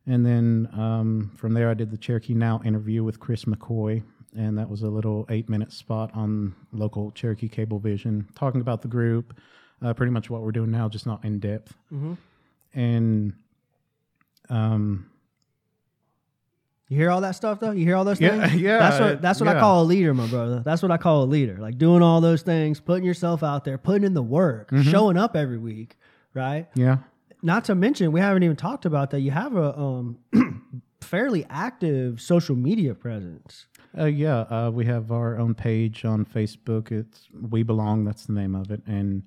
S4: and then um, from there I did the Cherokee Now interview with Chris McCoy, and that was a little eight minute spot on local Cherokee Cablevision, talking about the group, uh, pretty much what we're doing now, just not in depth, and um,
S1: You hear all that stuff though? You hear all those
S4: Yeah,
S1: things?
S4: yeah,
S1: That's what that's what I call a leader, my brother. That's what I call a leader. Like doing all those things, putting yourself out there, putting in the work,
S4: Mm-hmm.
S1: showing up every week, right?
S4: yeah,
S1: Not to mention, we haven't even talked about that. You have a um, fairly active social media presence.
S4: Uh, yeah, uh, we have our own page on Facebook. It's We Belong. That's the name of it, and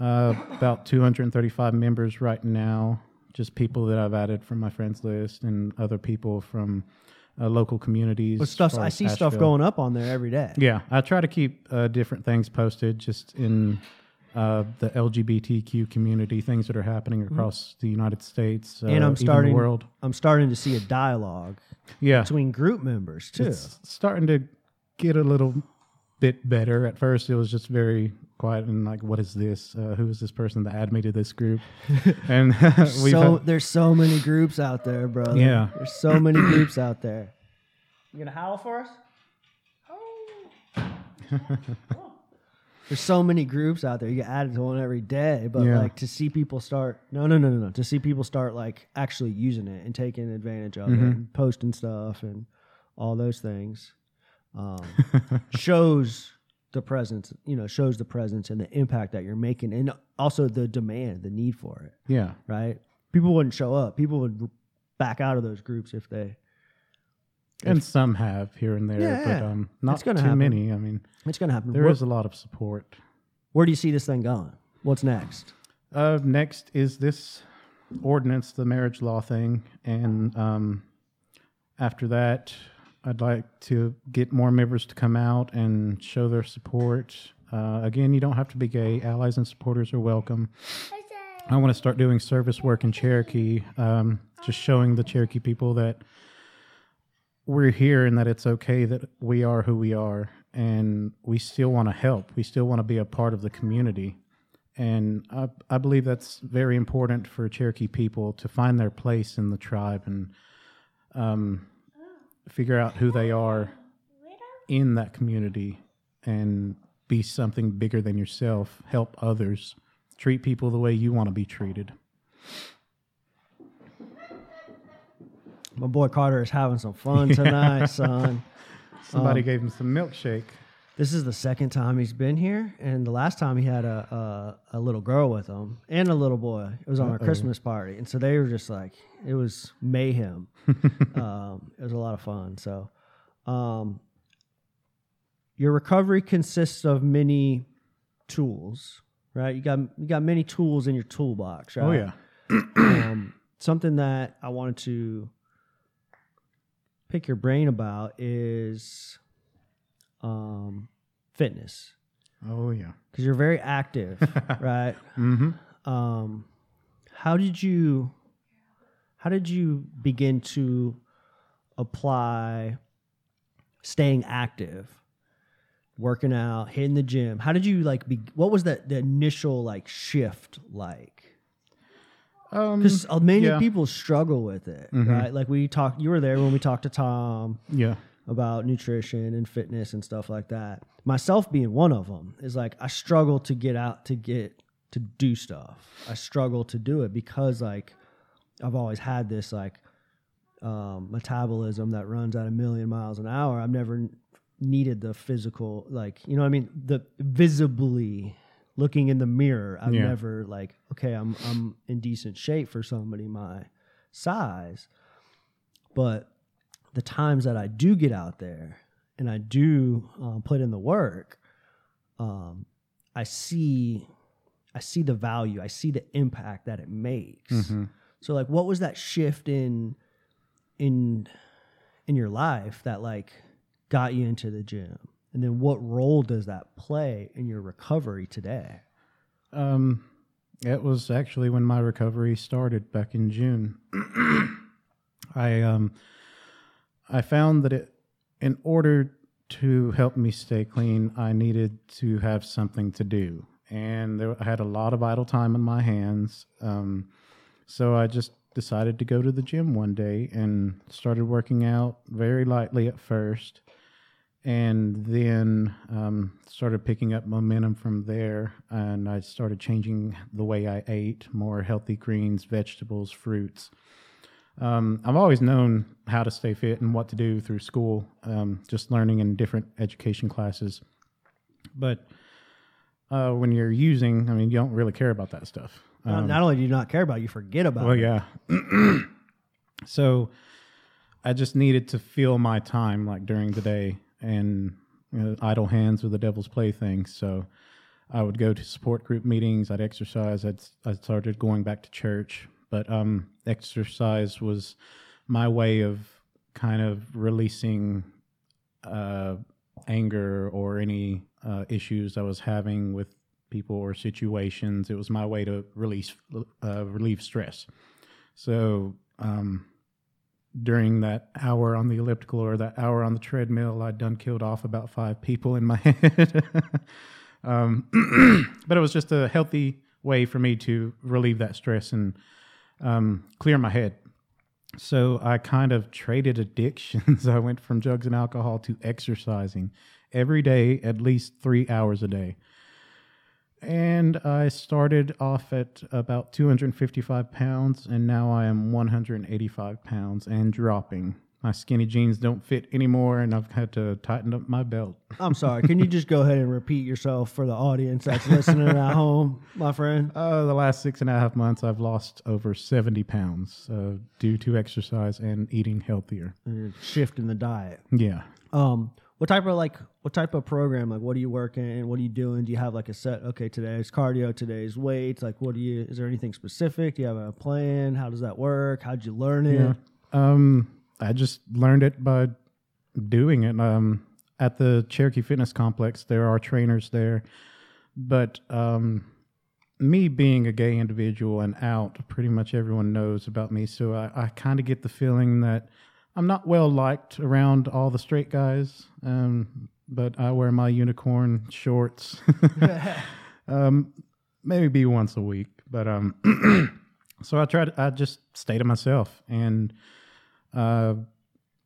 S4: uh, about 235 members right now. Just people that I've added from my friends list and other people from uh, local communities.
S1: But stuff I see stuff going up on there every day.
S4: Yeah, I try to keep uh, different things posted just in uh, the LGBTQ community, things that are happening across the United States uh,
S1: Mm-hmm. and I'm
S4: even
S1: starting
S4: the world.
S1: I'm starting to see a dialogue
S4: Yeah,
S1: between group members too.
S4: it's starting to get a little bit better. At first, it was just very quiet and like, "What is this? Uh, who is this person that added me to this group?" And we've
S1: so
S4: had-
S1: there's so many groups out there, bro.
S4: Yeah.
S1: There's so many groups out there. You gonna howl for us? There's so many groups out there. You get added to one every day, but
S4: Yeah.
S1: like to see people start no no no no no to see people start like actually using it and taking advantage of
S4: Mm-hmm.
S1: it and posting stuff and all those things um, shows the presence you know shows the presence and the impact that you're making and also the demand the need for it
S4: yeah,
S1: right? People wouldn't show up. People would back out of those groups if they.
S4: And some have here and there,
S1: Yeah,
S4: but um, not too
S1: happen.
S4: many. I mean,
S1: It's going to happen.
S4: there
S1: where,
S4: is a lot of support.
S1: where do you see this thing going? What's next?
S4: Uh, next is this ordinance, the marriage law thing, and um, after that, I'd like to get more members to come out and show their support. Uh, again, you don't have to be gay. Allies and supporters are welcome. I want to start doing service work in Cherokee, um, just showing the Cherokee people that we're here and that it's okay that we are who we are, and we still want to help. We still want to be a part of the community. And I, I believe that's very important for Cherokee people to find their place in the tribe and um, figure out who they are in that community and be something bigger than yourself, help others, treat people the way you want to be treated.
S1: My boy Carter is having some fun tonight, son.
S4: Somebody
S1: Um,
S4: gave him some milkshake.
S1: This is the second time he's been here, and the last time he had a a, a little girl with him and a little boy. It was on a Christmas party, and so they were just like it was mayhem. um, it was a lot of fun. So, um, your recovery consists of many tools, right? You got you got many tools in your toolbox, right?
S4: Oh, yeah.
S1: um, something that I wanted to pick your brain about is um, fitness
S4: Oh, yeah.
S1: because you're very active, right?
S4: Mm-hmm.
S1: Um, how did you how did you begin to apply staying active, working out, hitting the gym? How did you like? Be, what was that the initial like shift like?
S4: Um,
S1: because many
S4: yeah.
S1: people struggle with it, right? Like we talked, you were there when we talked to Tom.
S4: yeah.
S1: about nutrition and fitness and stuff like that. Myself being one of them is like I struggle to get out to get to do stuff. I struggle to do it because like I've always had this like um, metabolism that runs at a million miles an hour. I've never needed the physical like you know what I mean the visibly looking in the mirror. I've
S4: Yeah.
S1: never like okay I'm I'm in decent shape for somebody my size, but the times that I do get out there and I do um, put in the work, um, I see, I see the value. I see the impact that it makes.
S4: Mm-hmm.
S1: So, like, what was that shift in, in, in your life that like got you into the gym? And then, what role does that play in your recovery today?
S4: Um, it was actually when my recovery started back in June. I um, I found that it, in order to help me stay clean, I needed to have something to do, and there, I had a lot of idle time in my hands. Um, so I just decided to go to the gym one day and started working out very lightly at first and then um, started picking up momentum from there. And I started changing the way I ate more healthy greens, vegetables, fruits. Um, I've always known how to stay fit and what to do through school, um, just learning in different education classes. But uh, when you're using, I mean, you don't really care about that stuff.
S1: Not- not only do you not care about it, you forget about
S4: Well,
S1: it.
S4: yeah. so I just needed to fill my time like during the day, and you know, idle hands are the devil's plaything. So I would go to support group meetings. I'd exercise. I'd I started going back to church, but um, exercise was my way of kind of releasing uh, anger or any uh, issues I was having with people or situations. It was my way to release uh, relieve stress. So um, during that hour on the elliptical or that hour on the treadmill, I'd done killed off about five people in my head. um, but it was just a healthy way for me to relieve that stress and um, clear my head. So I kind of traded addictions. I went from drugs and alcohol to exercising every day, at least three hours a day. And I started off at about 255 pounds, and now I am 185 pounds and dropping. My skinny jeans don't fit anymore, and I've had to tighten up my belt.
S1: I'm sorry. Can you just go ahead and repeat yourself for the audience that's listening at home, my friend?
S4: Uh, the last six and a half months, I've lost over 70 pounds uh, due to exercise and eating healthier.
S1: You're shifting the diet.
S4: Yeah.
S1: Um, what type of like what type of program? Like, what are you working? and What are you doing? Do you have like a set? Okay, today's cardio, today's weights. Like, what do you? Is there anything specific? Do you have a plan? How does that work? How'd you learn it?
S4: Yeah. Um, I just learned it by doing it. Um, at the Cherokee Fitness Complex, there are trainers there, but um, me being a gay individual and out, pretty much everyone knows about me. So I, I kind of get the feeling that I'm not well liked around all the straight guys. Um, but I wear my unicorn shorts. um, maybe be once a week, but um. so I tried. I just stay to myself, and uh,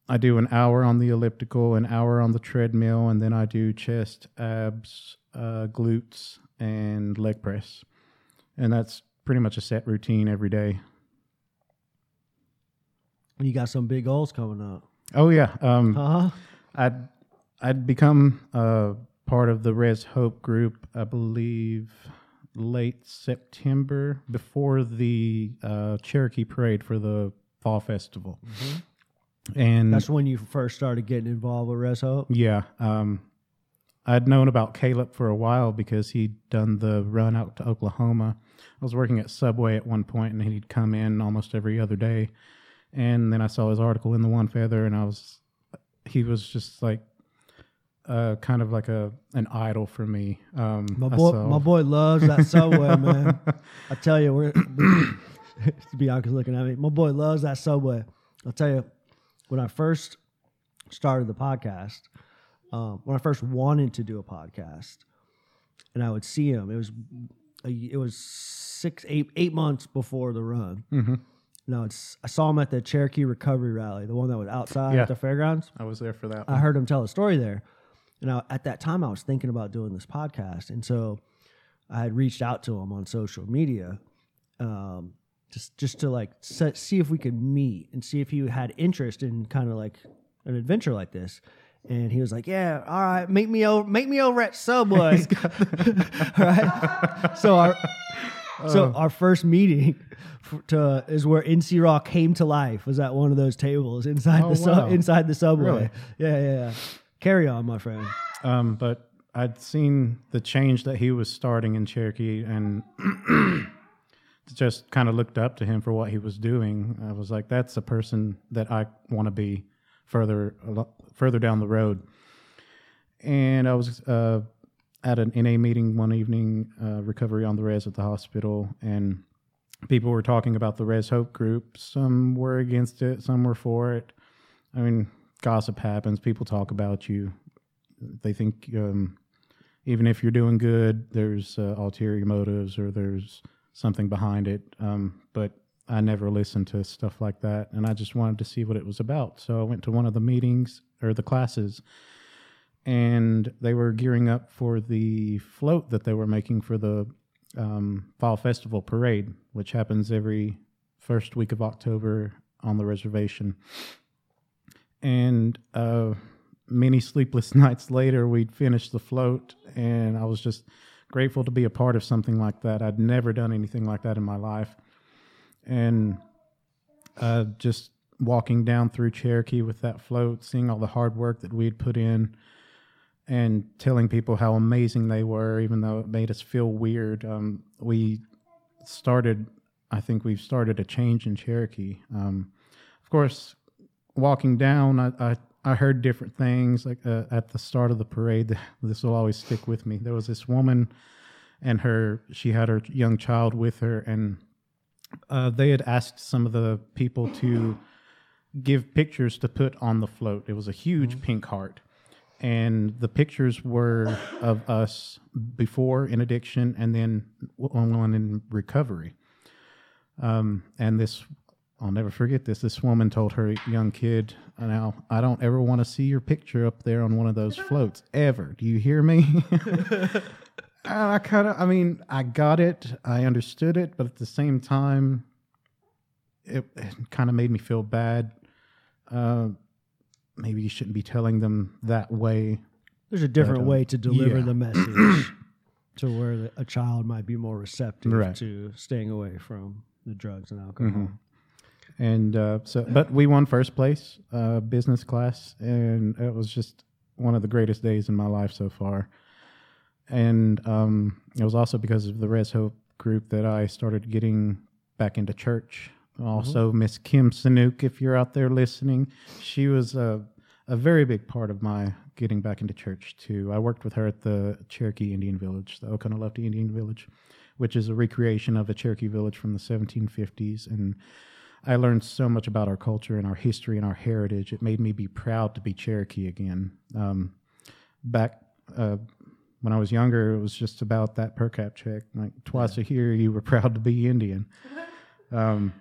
S4: I do an hour on the elliptical, an hour on the treadmill, and then I do chest, abs, uh, glutes, and leg press, and that's pretty much a set routine every day.
S1: You got some big goals coming up.
S4: Oh yeah, um,
S1: Huh?
S4: I'd I'd become uh, part of the Res Hope group. I believe late September before the uh, Cherokee Parade for the Fall Festival, and
S1: That's when you first started getting involved with Res Hope.
S4: yeah, um, I'd known about Caleb for a while because he'd done the run out to Oklahoma. I was working at Subway at one point, and he'd come in almost every other day. And then I saw his article in the One Feather, and I was, he was just like, uh, kind of like a an idol for me. Um,
S1: My boy, my boy loves that subway, man. I tell you, we're Bianca's looking at me. My boy loves that subway. I'll tell you, when I first started the podcast, um, when I first wanted to do a podcast, and I would see him, it was a, it was six, eight, eight months before the run, no, it's I saw him at the Cherokee Recovery Rally, the one that was outside
S4: Yeah.
S1: at the fairgrounds.
S4: I was there for that.
S1: I heard him tell a story there. And I, at that time, I was thinking about doing this podcast. And so I had reached out to him on social media um, just, just to like set, see if we could meet and see if he had interest in kind of like an adventure like this. And he was like, "Yeah, all right, meet me over, meet me over at Subway." right. So our so our first meeting to is where NC Raw came to life. Was at one of those tables inside
S4: Oh,
S1: the su-
S4: wow.
S1: inside the subway.
S4: Really?
S1: Yeah, yeah, yeah. Carry on, my friend.
S4: Um, but I'd seen the change that he was starting in Cherokee and just kind of looked up to him for what he was doing. I was like, that's a person that I want to be further alo- further down the road. And I was uh, at an NA meeting one evening, uh, recovery on the res at the hospital, and people were talking about the Res Hope group. Some were against it, some were for it. I mean, gossip happens. People talk about you. They think um, even if you're doing good, there's uh, ulterior motives or there's something behind it. Um, but I never listened to stuff like that, and I just wanted to see what it was about. So I went to one of the meetings or the classes, and they were gearing up for the float that they were making for the um, fall festival parade, which happens every first week of October on the reservation. And uh, many sleepless nights later, we'd finished the float, and I was just grateful to be a part of something like that. I'd never done anything like that in my life. And uh, just walking down through Cherokee with that float, seeing all the hard work that we'd put in, and telling people how amazing they were, even though it made us feel weird. Um, we started, I think we've started a change in Cherokee. Um, of course, walking down, I, I, I heard different things. Like uh, at the start of the parade, this will always stick with me. There was this woman, and her she had her young child with her, and uh, they had asked some of the people to give pictures to put on the float. It was a huge pink heart. And the pictures were of us before in addiction and then one one in recovery. Um, and this, I'll never forget this. This woman told her young kid, Now, I don't ever want to see your picture up there on one of those floats, ever. Do you hear me? I kind of, I mean, I got it, I understood it, but at the same time, it, it kind of made me feel bad. Uh, maybe you shouldn't be telling them that way.
S1: There's a different
S4: um,
S1: way to deliver
S4: yeah.
S1: the message to where the, a child might be more receptive
S4: Right.
S1: to staying away from the drugs and alcohol.
S4: Mhm. And uh, so, but we won first place, uh, business class, and it was just one of the greatest days in my life so far. And um, it was also because of the Res Hope group that I started getting back into church. Also, Miss Kim Sanook, if you're out there listening, she was a, a very big part of my getting back into church too. I worked with her at the Cherokee Indian Village, the Oconaluftee Indian Village, which is a recreation of a Cherokee village from the 1750s. And I learned so much about our culture and our history and our heritage. It made me be proud to be Cherokee again. Um, back uh, when I was younger, it was just about that per cap check. Like twice a year, you were proud to be Indian. Um,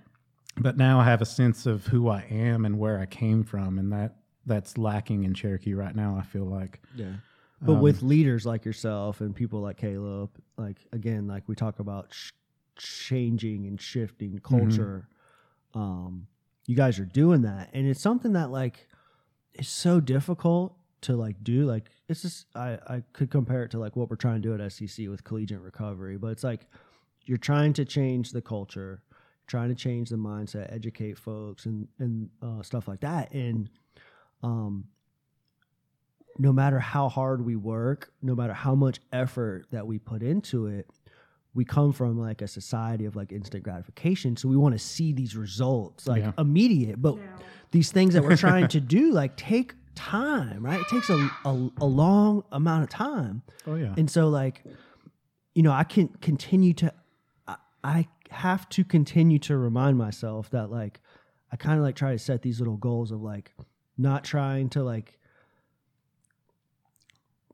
S4: but now I have a sense of who I am and where I came from, and that that's lacking in Cherokee right now. I feel like.
S1: Yeah. But
S4: Um,
S1: with leaders like yourself and people like Caleb, like again, like we talk about sh- changing and shifting culture, um, you guys are doing that, and it's something that like is so difficult to like do. Like it's just I I could compare it to like what we're trying to do at SCC with collegiate recovery, but it's like you're trying to change the culture, trying to change the mindset, educate folks, and and uh, stuff like that, and um no matter how hard we work, no matter how much effort that we put into it, we come from like a society of like instant gratification. So we want to see these results like
S4: Yeah.
S1: immediate. But these things that we're trying to do like take time, right? It takes a, a, a long amount of time.
S4: Oh yeah.
S1: And so like, you know, I can continue to I, I have to continue to remind myself that like I kind of like try to set these little goals of like not trying to like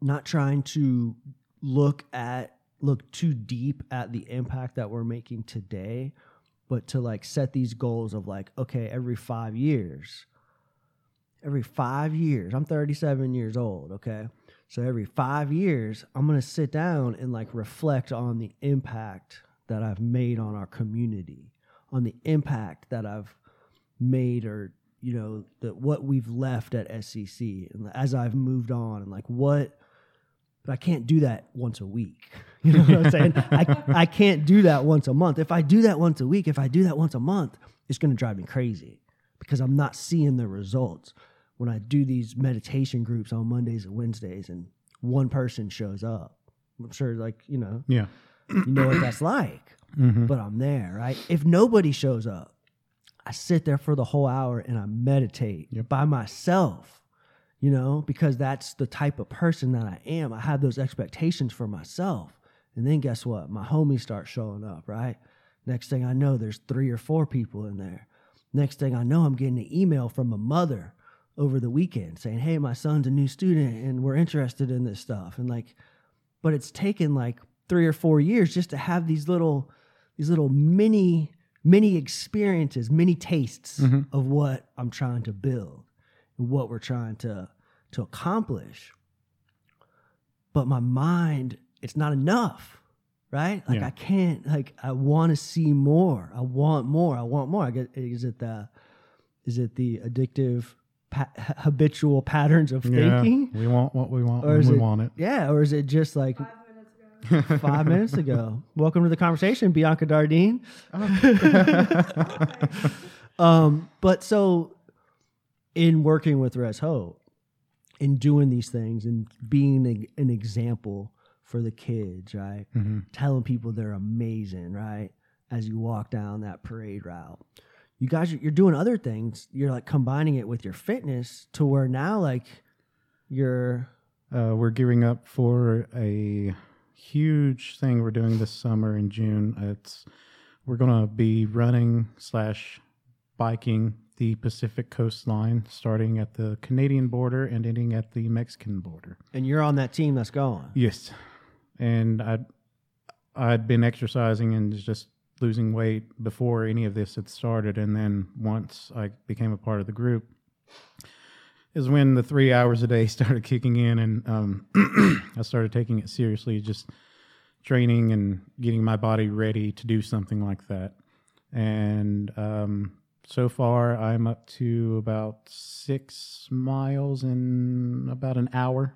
S1: not trying to look at look too deep at the impact that we're making today but to like set these goals of like, okay, every five years, every five years, I'm 37 years old, okay? So every five years, I'm gonna sit down and like reflect on the impact that I've made on our community, on the impact that I've made or you know that what we've left at SCC and as I've moved on and like what but I can't do that once a week. You know what I'm saying? I, I can't do that once a month. If I do that once a week, if I do that once a month, it's going to drive me crazy because I'm not seeing the results. When I do these meditation groups on Mondays and Wednesdays and one person shows up, I'm sure, like, you know,
S4: Yeah.
S1: You know what that's like,
S4: Mm-hmm.
S1: but I'm there, right? If nobody shows up, I sit there for the whole hour and I meditate
S4: Yep.
S1: by myself, you know, because that's the type of person that I am. I have those expectations for myself. And then guess what? My homies start showing up, right? Next thing I know, there's three or four people in there. Next thing I know, I'm getting an email from a mother over the weekend saying, Hey, my son's a new student and we're interested in this stuff. And like, but it's taken like three or four years just to have these little these little mini mini experiences mini tastes mm-hmm. of what i'm trying to build and what we're trying to to accomplish. But my mind it's not enough right? Like
S4: Yeah.
S1: i can't like i want to see more. I want more. I want more. I get is it the is it the addictive pa- habitual patterns of
S4: Yeah.
S1: thinking?
S4: We want what we want
S1: or
S4: when
S1: is
S4: we
S1: it,
S4: want it.
S1: Yeah, or is it just like five minutes ago? Welcome to the conversation, Bianca Dardine. um, but so in working with Res Hope, in doing these things and being a, an example for the kids, right? Telling people they're amazing, right? As you walk down that parade route. You guys, you're doing other things. You're like combining it with your fitness to where now, like, you're
S4: Uh, we're gearing up for a huge thing we're doing this summer in June. It's we're gonna be running slash biking the Pacific coastline, starting at the Canadian border and ending at the Mexican border.
S1: And you're on that team that's going.
S4: Yes, and I I'd been exercising and just losing weight before any of this had started, and then once I became a part of the group, is when the three hours a day started kicking in, and um, I started taking it seriously, just training and getting my body ready to do something like that. And um, so far, I'm up to about six miles in about an hour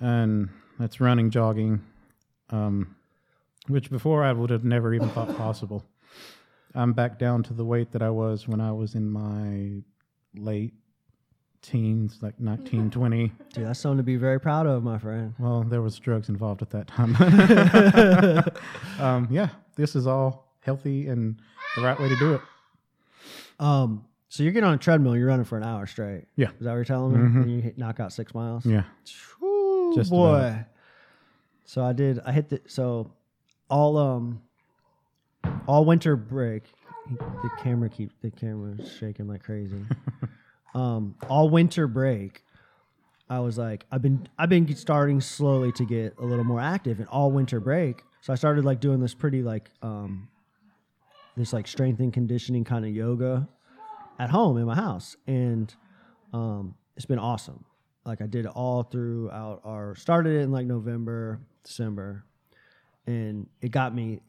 S4: and that's running, jogging, um, which before I would have never even thought possible. I'm back down to the weight that I was when I was in my late teens, like 19, 20.
S1: Dude, that's something to be very proud of, my friend.
S4: Well, there was drugs involved at that time. um, yeah, this is all healthy and the right way to do it.
S1: Um, so you're getting on a treadmill, you're running for an hour straight.
S4: Yeah.
S1: Is that what you're telling me? And you hit, knock out six miles?
S4: Yeah.
S1: Whew,
S4: Just
S1: boy.
S4: about.
S1: So I did. I hit the so all um all winter break. The camera keep the camera's shaking like crazy. um, all winter break. I was like, I've been I've been starting slowly to get a little more active, and all winter break. So I started like doing this pretty like um this like strength and conditioning kind of yoga at home in my house, and um, it's been awesome. Like I did it all throughout our started it in like November, December, and it got me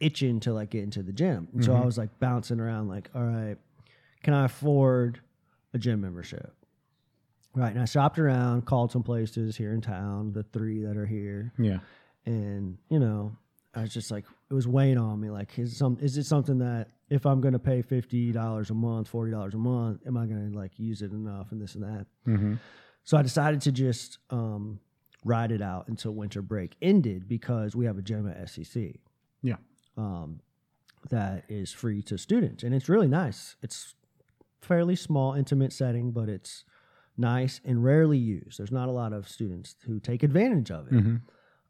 S1: itching to like get into the gym. And so I was like bouncing around, like, all right, can I afford a gym membership? Right. And I shopped around, called some places here in town, the three that are here,
S4: Yeah.
S1: and you know, I was just like, it was weighing on me. Like, is some is it something that if I'm going to pay fifty dollars a month, forty dollars a month, am I going to like use it enough and this and that?
S4: hmm
S1: So I decided to just um, ride it out until winter break ended because we have a gym at SCC
S4: Yeah.
S1: um, that is free to students, and it's really nice. It's fairly small, intimate setting, but it's nice and rarely used. There's not a lot of students who take advantage of it.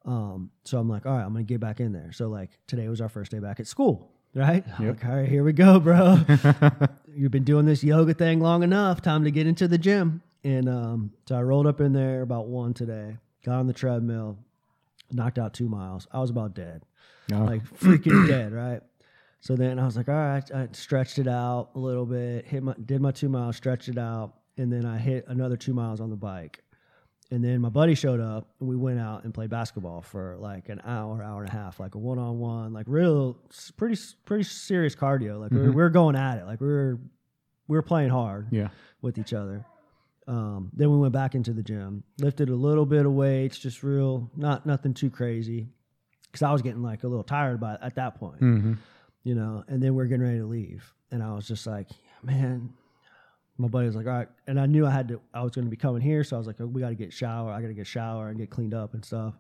S1: Um, so I'm like, all right, I'm gonna get back in there. So like today was our first day back at school, right? I'm Like, all right, here we go, bro. You've been doing this yoga thing long enough. Time to get into the gym. And um, so I rolled up in there about one today, got on the treadmill, knocked out two miles. I was about dead
S4: Oh.
S1: like freaking dead, right? So then I was like, all right, I stretched it out a little bit, hit my, did my two miles, stretched it out, and then I hit another two miles on the bike. And then my buddy showed up, and we went out and played basketball for like an hour, hour and a half, like a one on one, like real, pretty, pretty serious cardio. Like we, were, we were going at it, like we were, we were playing hard
S4: Yeah.
S1: with each other. Um, then we went back into the gym, lifted a little bit of weights, just real, not nothing too crazy, because I was getting like a little tired by at that point,
S4: hmm
S1: you know. And then we are getting ready to leave, and I was just like, man, my buddy was like, all right, and I knew I had to, I was going to be coming here, so I was like, oh, we got to get shower, I got to get shower and get cleaned up and stuff.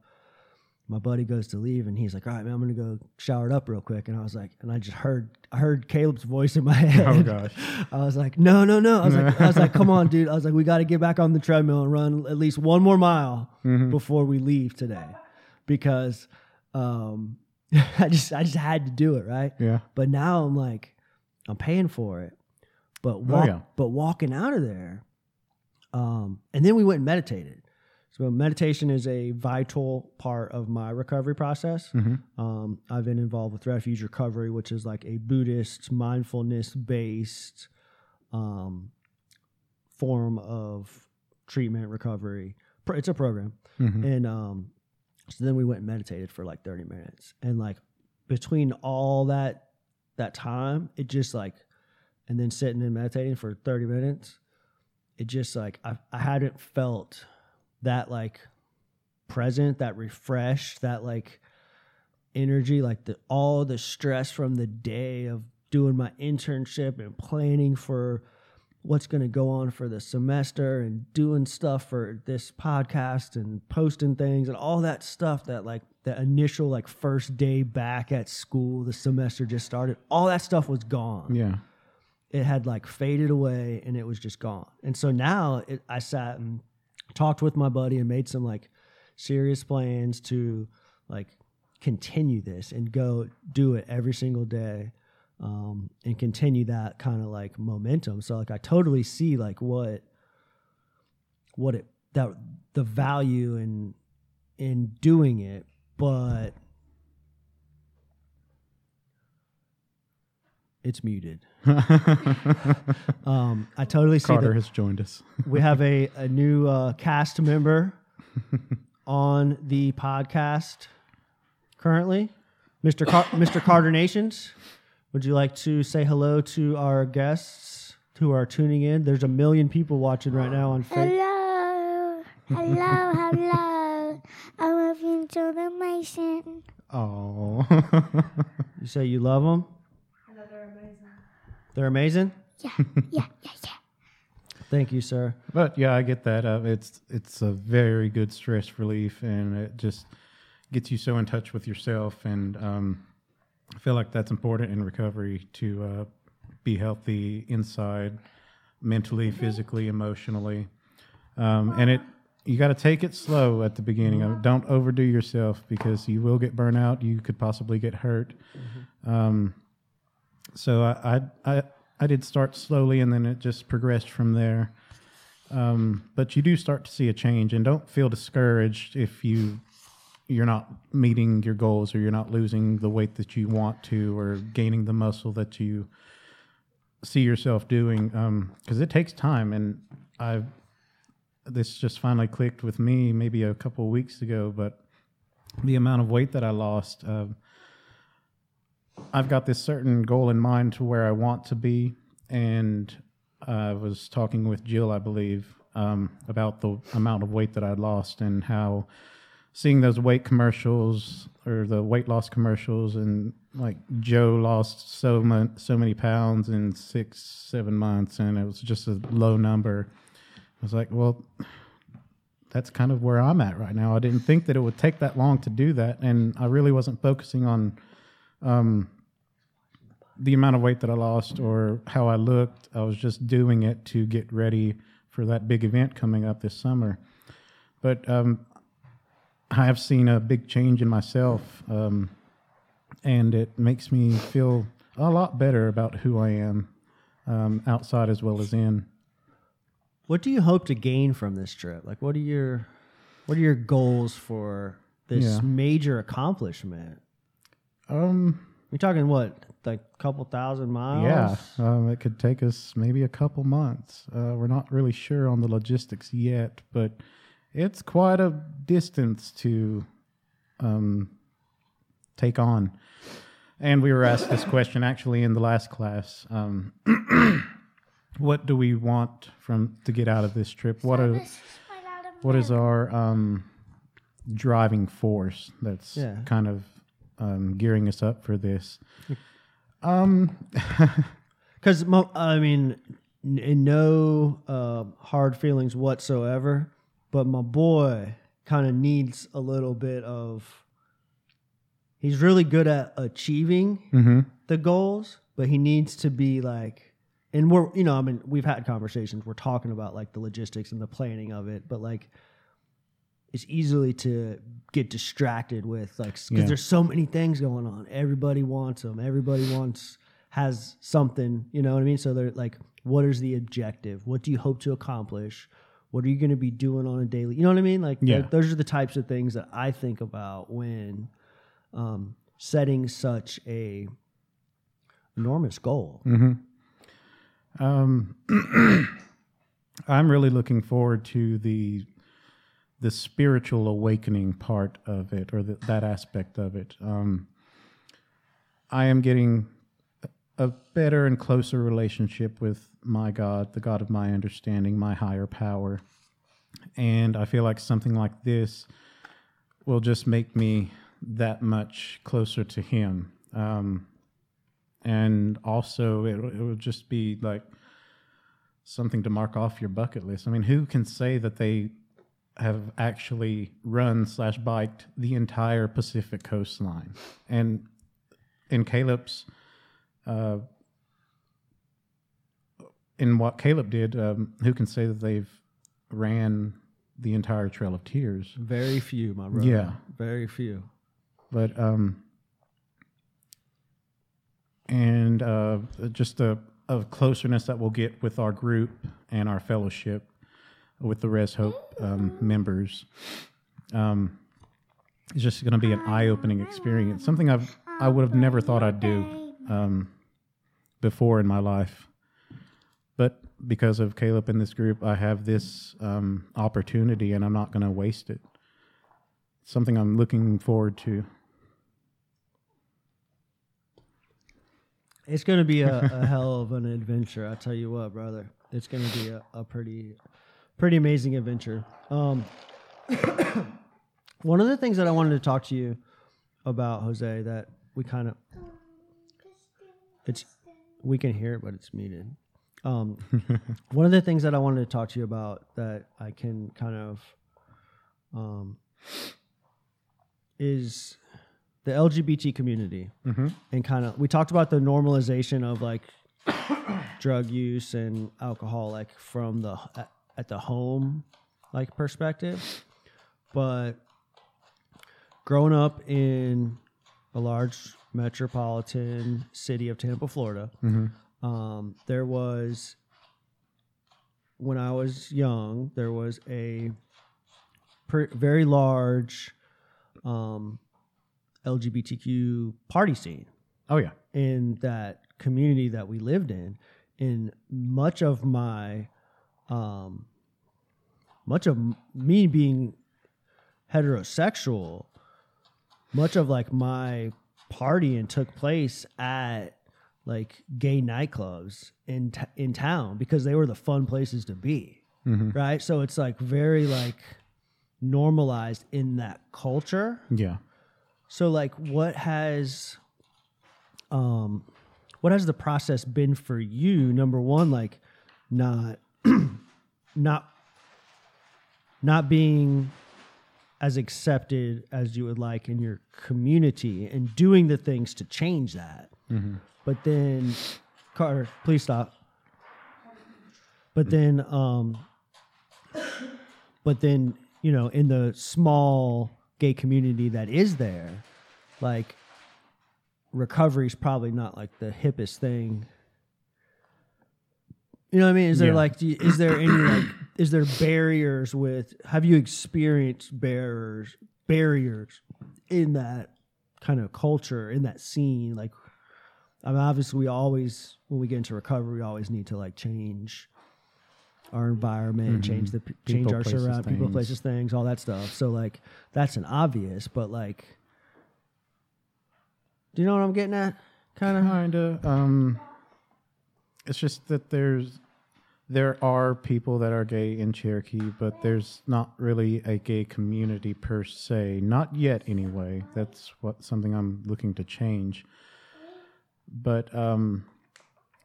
S1: My buddy goes to leave, and he's like, all right, man, I'm going to go shower it up real quick, and I was like, and I just heard, I heard Caleb's voice in my head.
S4: Oh gosh.
S1: I was like, no, no, no. I was like, I was like, come on, dude. I was like, we got to get back on the treadmill and run at least one more mile before we leave today, because um, I just, I just had to do it, right?
S4: Yeah.
S1: But now I'm like, I'm paying for it, but walk,
S4: yeah.
S1: but walking out of there, um, and then we went and meditated. So meditation is a vital part of my recovery process. Um, I've been involved with Refuge Recovery, which is like a Buddhist mindfulness based um, form of treatment recovery. It's a program, and um, so then we went and meditated for like thirty minutes, and like between all that that time, it just like, and then sitting and meditating for thirty minutes, it just like I I hadn't felt that like present, that refreshed, that like energy, like the all the stress from the day of doing my internship and planning for what's going to go on for the semester and doing stuff for this podcast and posting things and all that stuff that like the initial like first day back at school the semester just started all that stuff was gone
S4: Yeah.
S1: it had like faded away and it was just gone. And so now it, I sat and talked with my buddy and made some like serious plans to like continue this and go do it every single day um, and continue that kind of like momentum. So like I totally see like what what it that the value in in doing it, but it's muted. um, I totally see
S4: Carter
S1: that
S4: has joined us.
S1: we have a, a new uh, cast member on the podcast currently, Mr. Car- Mr. Carter Nations. Would you like to say hello to our guests who are tuning in? There's a million people watching right now on Facebook.
S5: Hello, hello, hello. I'm a Vincent Mason.
S4: Oh.
S1: You say you love them? They're amazing. They're amazing.
S5: Yeah, yeah, yeah, yeah.
S1: Thank you, sir.
S4: But yeah, I get that. Uh, it's it's a very good stress relief, and it just gets you so in touch with yourself. And um, I feel like that's important in recovery to uh, be healthy inside, mentally, physically, emotionally. Um, and it you got to take it slow at the beginning. Uh, Don't overdo yourself because you will get burnout. You could possibly get hurt. Um, so I, I I I did start slowly, and then it just progressed from there. Um, but you do start to see a change, and don't feel discouraged if you you're not meeting your goals or you're not losing the weight that you want to or gaining the muscle that you see yourself doing because it takes time. And i this just finally clicked with me maybe a couple weeks ago but the amount of weight that i lost uh, I've got this certain goal in mind to where I want to be, and I was talking with Jill, I believe, um, about the amount of weight that I'd lost and how seeing those weight commercials or the weight loss commercials and like Joe lost so much, so many pounds in six, seven months, and it was just a low number. I was like, well, that's kind of where I'm at right now. I didn't think that it would take that long to do that, and I really wasn't focusing on um, the amount of weight that I lost or how I looked. I was just doing it to get ready for that big event coming up this summer. But um, I have seen a big change in myself, um, and it makes me feel a lot better about who I am, um, outside as well as in.
S1: What do you hope to gain from this trip? Like, what are your what are your goals for this
S4: Yeah.
S1: major accomplishment?
S4: Um,
S1: You're talking what, like a couple thousand miles?
S4: Yeah, um, it could take us maybe a couple months. Uh, we're not really sure on the logistics yet, but it's quite a distance to um, take on. And we were asked this question actually in the last class. Um, what do we want from to get out of this trip? What are what is our um, driving force that's
S1: Yeah.
S4: kind of um, gearing us up for this? Um,
S1: Because I mean, n- in no uh, hard feelings whatsoever, but my boy kind of needs a little bit of. He's really good at achieving
S4: mhm.
S1: the goals, but he needs to be like, and we're you know I mean we've had conversations. We're talking about like the logistics and the planning of it, but like. It's easily to get distracted with like because
S4: Yeah.
S1: there's so many things going on. Everybody wants them. Everybody wants has something. You know what I mean? So they're like, what is the objective? What do you hope to accomplish? What are you going to be doing on a daily? You know what I mean? Like,
S4: Yeah.
S1: th- those are the types of things that I think about when um, setting such a enormous goal.
S4: Um, I'm really looking forward to the the spiritual awakening part of it, or the, that aspect of it. Um, I am getting a better and closer relationship with my God, the God of my understanding, my higher power, and I feel like something like this will just make me that much closer to Him. Um, and also it, it would just be like something to mark off your bucket list. I mean, who can say that they have actually run slash biked the entire Pacific coastline? And in Caleb's, uh, in what Caleb did, um, who can say that they've ran the entire Trail of Tears?
S1: Very few, my brother.
S4: Yeah.
S1: Very few.
S4: but um and uh just a, a closeness that we'll get with our group and our fellowship with the res hope um, members um it's just going to be an eye-opening experience something i've i would have never thought i'd do um before in my life because of caleb and this group i have this um opportunity and i'm not going to waste it something i'm looking forward to
S1: It's going to be a, a hell of an adventure. I tell you what, brother. It's going to be a, a pretty, pretty amazing adventure. Um, one of the things that I wanted to talk to you about, Jose, that we kind of, it's, we can hear it, but it's muted. Um, one of the things that I wanted to talk to you about that I can kind of, um, is the LGBT community. And kind of we talked about the normalization of like drug use and alcohol like from the at, at the home like perspective. But growing up in a large metropolitan city of Tampa, Florida, um, there was when I was young, there was a per, very large um, LGBTQ party scene
S4: Oh yeah.
S1: in that community that we lived in. In much of my, um, much of me being heterosexual, much of like my partying took place at like gay nightclubs in t- in town because they were the fun places to be, right? So it's like very like normalized in that culture.
S4: Yeah.
S1: So like what has um what has the process been for you? Number one, like not not not being as accepted as you would like in your community and doing the things to change that. But then Carter, please stop. But then um but then you know in the small gay community that is there like recovery is probably not like the hippest thing you know what i mean is there
S4: Yeah.
S1: like do you, is there any like is there barriers with have you experienced barriers barriers in that kind of culture in that scene like I mean, obviously, we always when we get into recovery, we always need to like change our environment, change the change
S4: Mm-hmm. People,
S1: our
S4: places,
S1: surround people, places, things, all that stuff. So like that's an obvious, but like, do you know what I'm getting at? Kind of.
S4: Kinda. Um, it's just that there's there are people that are gay in Cherokee, but there's not really a gay community per se. Not yet, anyway. That's what something I'm looking to change. But um,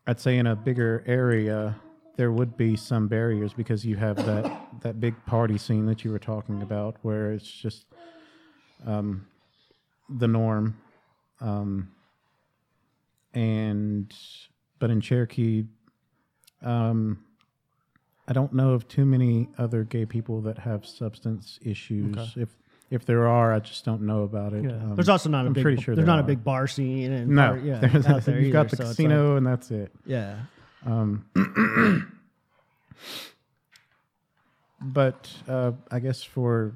S4: I'd say in a bigger area, there would be some barriers because you have that that big party scene that you were talking about, where it's just um, the norm. Um, and but in Cherokee, um, I don't know of too many other gay people that have substance issues. If if there are, I just don't know about it.
S1: Yeah.
S4: Um,
S1: there's also not a
S4: I'm
S1: big.
S4: pretty sure
S1: there's
S4: there
S1: not a big bar scene and
S4: no.
S1: bar- yeah,
S4: there's-
S1: out there
S4: you've got
S1: either,
S4: the
S1: so
S4: casino,
S1: like-
S4: and that's it.
S1: yeah,
S4: Um, but uh, I guess for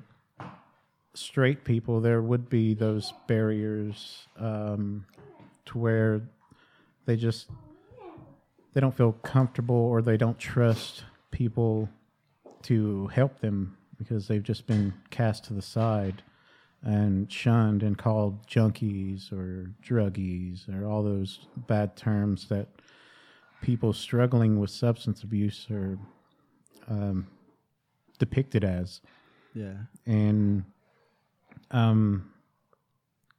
S4: straight people, there would be those barriers um, to where they just they don't feel comfortable or they don't trust people to help them because they've just been cast to the side and shunned and called junkies or druggies or all those bad terms that people struggling with substance abuse are um, depicted as.
S1: yeah,
S4: And um,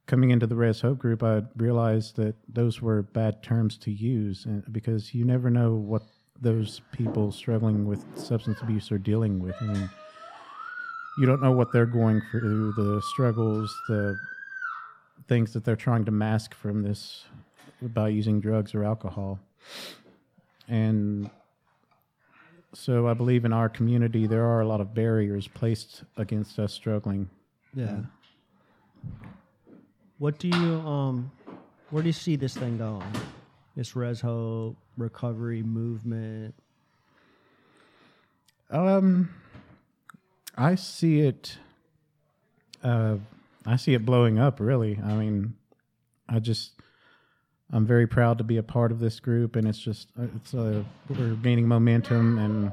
S4: coming into the Res Hope group, I realized that those were bad terms to use and, because you never know what those people struggling with substance abuse are dealing with. I mean, you don't know what they're going through, the struggles, the things that they're trying to mask from this by using drugs or alcohol. And so I believe in our community there are a lot of barriers placed against us struggling.
S1: yeah. What do you um? Where do you see this thing going? This res hope recovery movement.
S4: Um, I see it. Uh, I see it blowing up. Really, I mean, I just, I'm very proud to be a part of this group, and it's just, uh, it's uh, we're gaining momentum, and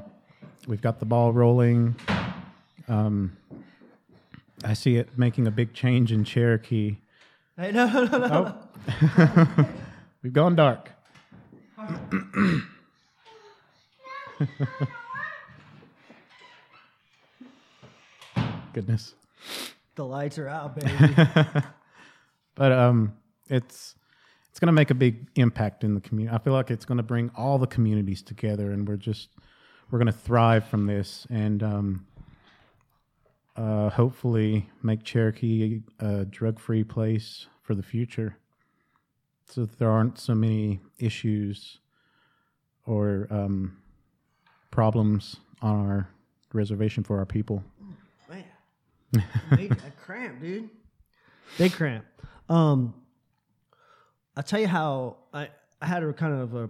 S4: we've got the ball rolling. Um, I see it making a big change in Cherokee.
S1: Hey, no, no, no, no.
S4: Oh, we've gone dark. Goodness.
S1: The lights are out, baby.
S4: but um, it's it's going to make a big impact in the community. I feel like it's going to bring all the communities together, and we're just we're going to thrive from this, and um, uh, hopefully make Cherokee a drug-free place for the future, so that there aren't so many issues or um, problems on our reservation for our people.
S1: Big cramp, dude. They cramp. Um, I'll tell you how I, I had a kind of a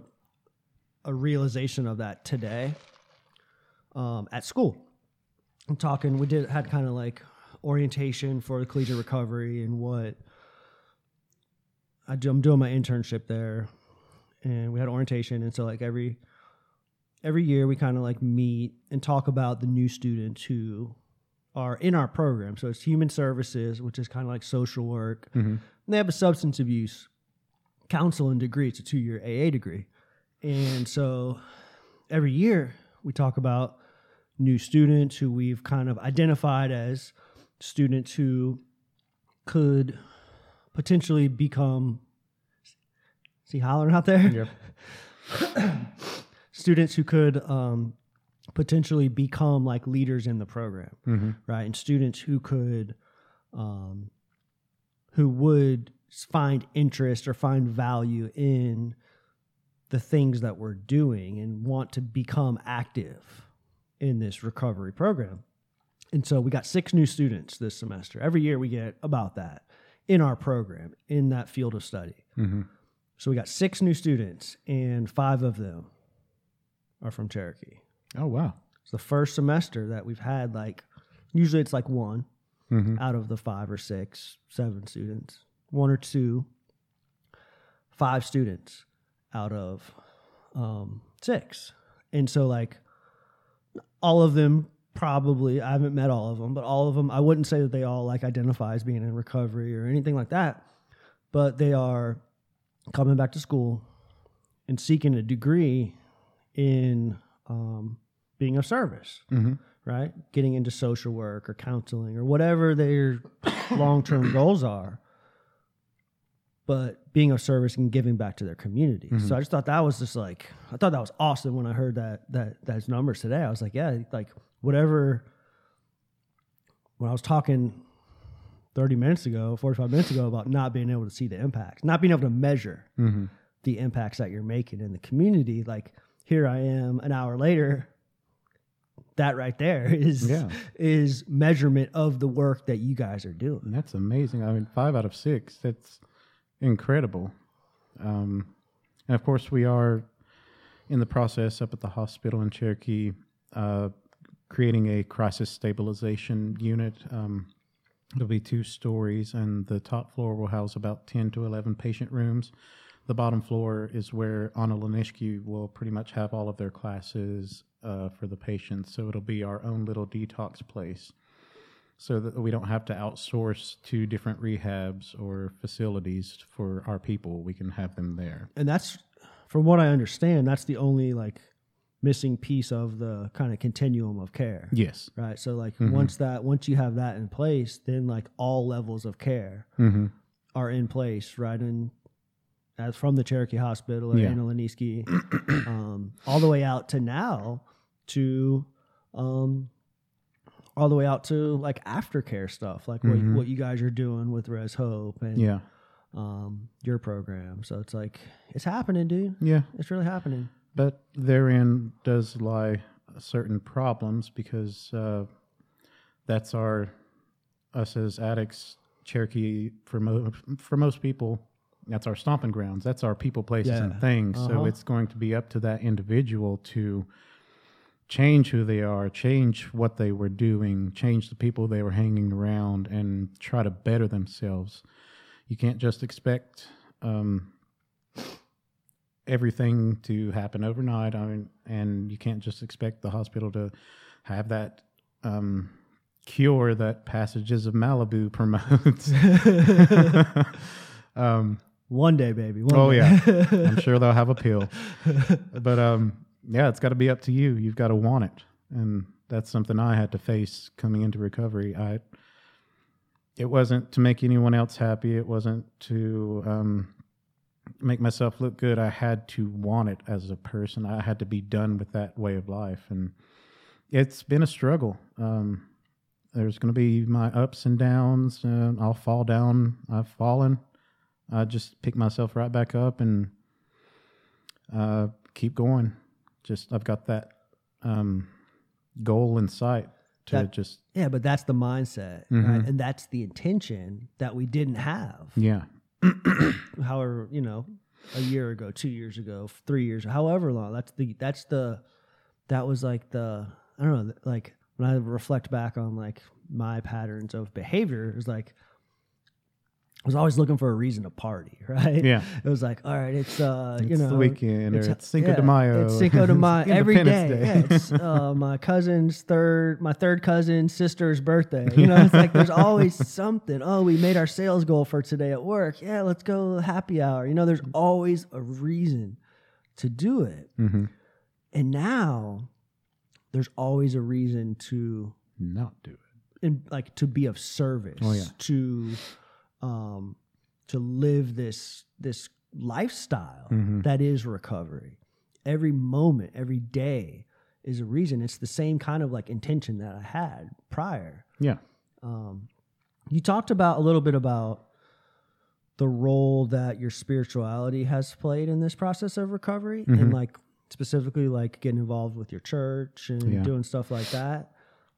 S1: a realization of that today. Um, at school, I'm talking. We did had kind of like orientation for the collegiate recovery and what I do, I'm doing my internship there, and we had orientation, and so like every every year we kind of like meet and talk about the new students who are in our program. So it's human services, which is kind of like social work. And they have a substance abuse counseling degree. It's a two year AA degree. And so every year we talk about new students who we've kind of identified as students who could potentially become. See hollering out there? students who could um, potentially become like leaders in the program, right? And students who could, um, who would find interest or find value in the things that we're doing and want to become active in this recovery program. And so we got six new students this semester. Every year we get about that in our program in that field of study. So we got six new students, and five of them are from Cherokee.
S4: Oh wow!
S1: It's the first semester that we've had like usually it's like one out of the five or six, seven students, one or two. five students out of um, six, and so like all of them probably I haven't met all of them, but all of them I wouldn't say that they all like identify as being in recovery or anything like that, but they are coming back to school and seeking a degree in um, being of service,
S4: Mhm.
S1: right? Getting into social work or counseling or whatever their long term goals are. But being of service and giving back to their community. So I just thought that was just like I thought that was awesome when I heard that that those numbers today. I was like, yeah, like whatever. When I was talking 30 minutes ago, 45 minutes ago about not being able to see the impacts, not being able to measure
S4: Mm-hmm.
S1: the impacts that you're making in the community. Like here I am an hour later. That right there is
S4: Yeah.
S1: is measurement of the work that you guys are doing.
S4: And that's amazing. I mean, five out of six. That's incredible. Um, and of course, we are in the process up at the hospital in Cherokee, uh, creating a crisis stabilization unit. Um, it'll be two stories, and the top floor will house about 10 to 11 patient rooms. The bottom floor is where Analenisgi will pretty much have all of their classes uh, for the patients. So it'll be our own little detox place so that we don't have to outsource to different rehabs or facilities for our people. We can have them there.
S1: And that's from what I understand, that's the only like missing piece of the kind of continuum of care.
S4: Yes.
S1: Right. So like once that once you have that in place, then like all levels of care
S4: Mm-hmm.
S1: are in place, right? And from the Cherokee Hospital or
S4: Yeah.
S1: Um, all the way out to now to um, all the way out to like aftercare stuff, like what,
S4: Mhm.
S1: what you guys are doing with Res Hope and
S4: Yeah.
S1: um, your program. So it's like it's happening, dude.
S4: Yeah.
S1: It's really happening.
S4: But therein does lie certain problems because uh, that's our us as addicts. Cherokee for mo- for most people, that's our stomping grounds. That's our people, places,
S1: Yeah.
S4: and things. So
S1: Uh-huh.
S4: it's going to be up to that individual to change who they are, change what they were doing, change the people they were hanging around, and try to better themselves. You can't just expect um, everything to happen overnight. I mean, and you can't just expect the hospital to have that um, cure that Passages of Malibu promotes. um,
S1: One day, baby. One
S4: oh
S1: day.
S4: yeah, I'm sure they'll have a pill. But um, yeah, it's got to be up to you. You've got to want it, and that's something I had to face coming into recovery. I it wasn't to make anyone else happy. It wasn't to um, make myself look good. I had to want it as a person. I had to be done with that way of life, and it's been a struggle. Um, there's going to be my ups and downs. Uh, I'll fall down. I've fallen. I just pick myself right back up and uh, keep going. Just I've got that um, goal in sight to
S1: That-
S4: just
S1: Yeah, but that's the mindset,
S4: Mhm.
S1: right? And that's the intention that we didn't have.
S4: yeah
S1: However, you know, a year ago, two years ago, three years, however long. That's the that's the that was like the I don't know, like when I reflect back on like my patterns of behavior, it was like I was always looking for a reason to party, right?
S4: Yeah.
S1: It was like, all right, it's uh,
S4: It's
S1: you know,
S4: the weekend, or it's Cinco de Mayo,
S1: It's Cinco de Mayo every day.
S4: Day.
S1: Yeah, it's uh, my cousin's third, my third cousin's sister's birthday. You know, it's like there's always something. Oh, we made our sales goal for today at work. Yeah, let's go happy hour. You know, there's always a reason to do it.
S4: hmm
S1: And now there's always a reason to
S4: not do it.
S1: and like to be of service
S4: Oh, yeah.
S1: to um to live this this lifestyle
S4: Mhm.
S1: that is recovery every moment every day is a reason it's the same kind of like intention that i had prior
S4: Yeah.
S1: um you talked about a little bit about the role that your spirituality has played in this process of recovery and
S4: Mhm.
S1: like specifically like getting involved with your church and
S4: Yeah.
S1: doing stuff like that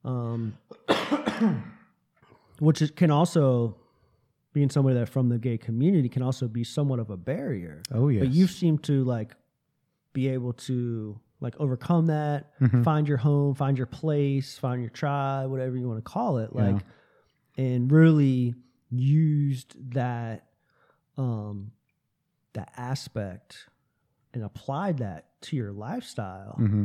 S1: um which is, can also being somebody that from the gay community can also be somewhat of a barrier
S4: Oh yeah.
S1: but you seem to like be able to like overcome that
S4: Mhm.
S1: find your home find your place find your tribe whatever you want to call it
S4: Yeah.
S1: like and really used that um that aspect and applied that to your lifestyle
S4: hmm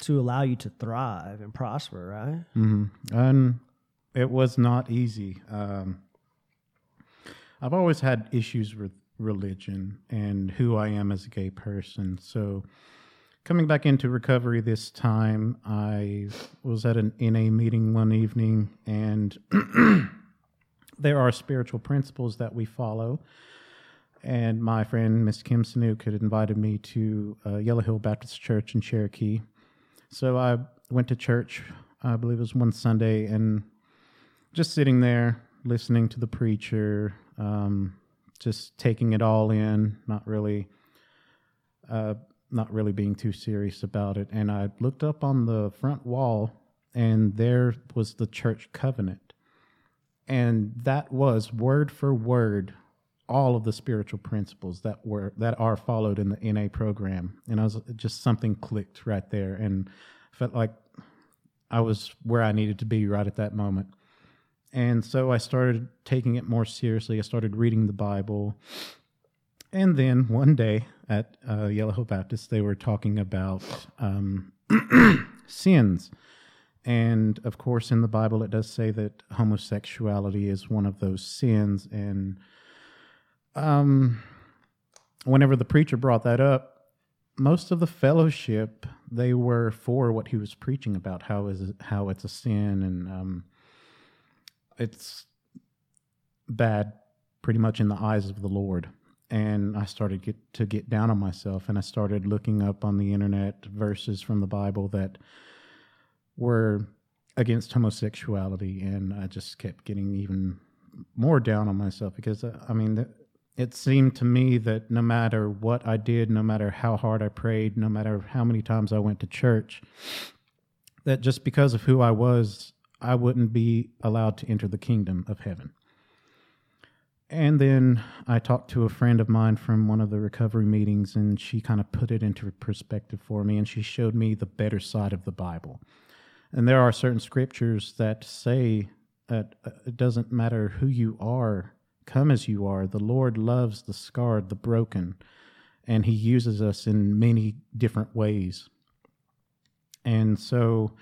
S1: to allow you to thrive and prosper, right?
S4: Mm-hmm. And it was not easy. Um, I've always had issues with religion and who I am as a gay person. So, coming back into recovery this time, I was at an NA meeting one evening, and there are spiritual principles that we follow. And my friend, Miss Kim Sanook, had invited me to uh, Yellow Hill Baptist Church in Cherokee. So I went to church, I believe it was one Sunday, and just sitting there listening to the preacher, um, just taking it all in, not really, uh, not really being too serious about it. And I looked up on the front wall, and there was the church covenant, and that was word for word all of the spiritual principles that were that are followed in the NA program. And I was just something clicked right there, and felt like I was where I needed to be right at that moment. And so I started taking it more seriously. I started reading the Bible. And then one day at uh, Yellow Hill Baptist, they were talking about um, sins. And of course, in the Bible, it does say that homosexuality is one of those sins. And um, whenever the preacher brought that up, most of the fellowship they were for what he was preaching about how is how it's a sin and um, it's bad pretty much in the eyes of the Lord. And I started get, to get down on myself, and I started looking up on the internet verses from the Bible that were against homosexuality, and I just kept getting even more down on myself because uh, I mean, it seemed to me that no matter what I did, no matter how hard I prayed, no matter how many times I went to church, that just because of who I was, I wouldn't be allowed to enter the kingdom of heaven. And then I talked to a friend of mine from one of the recovery meetings, and she kind of put it into perspective for me, and she showed me the better side of the Bible. And there are certain scriptures that say that uh, it doesn't matter who you are, come as you are. The Lord loves the scarred, the broken, and He uses us in many different ways. And so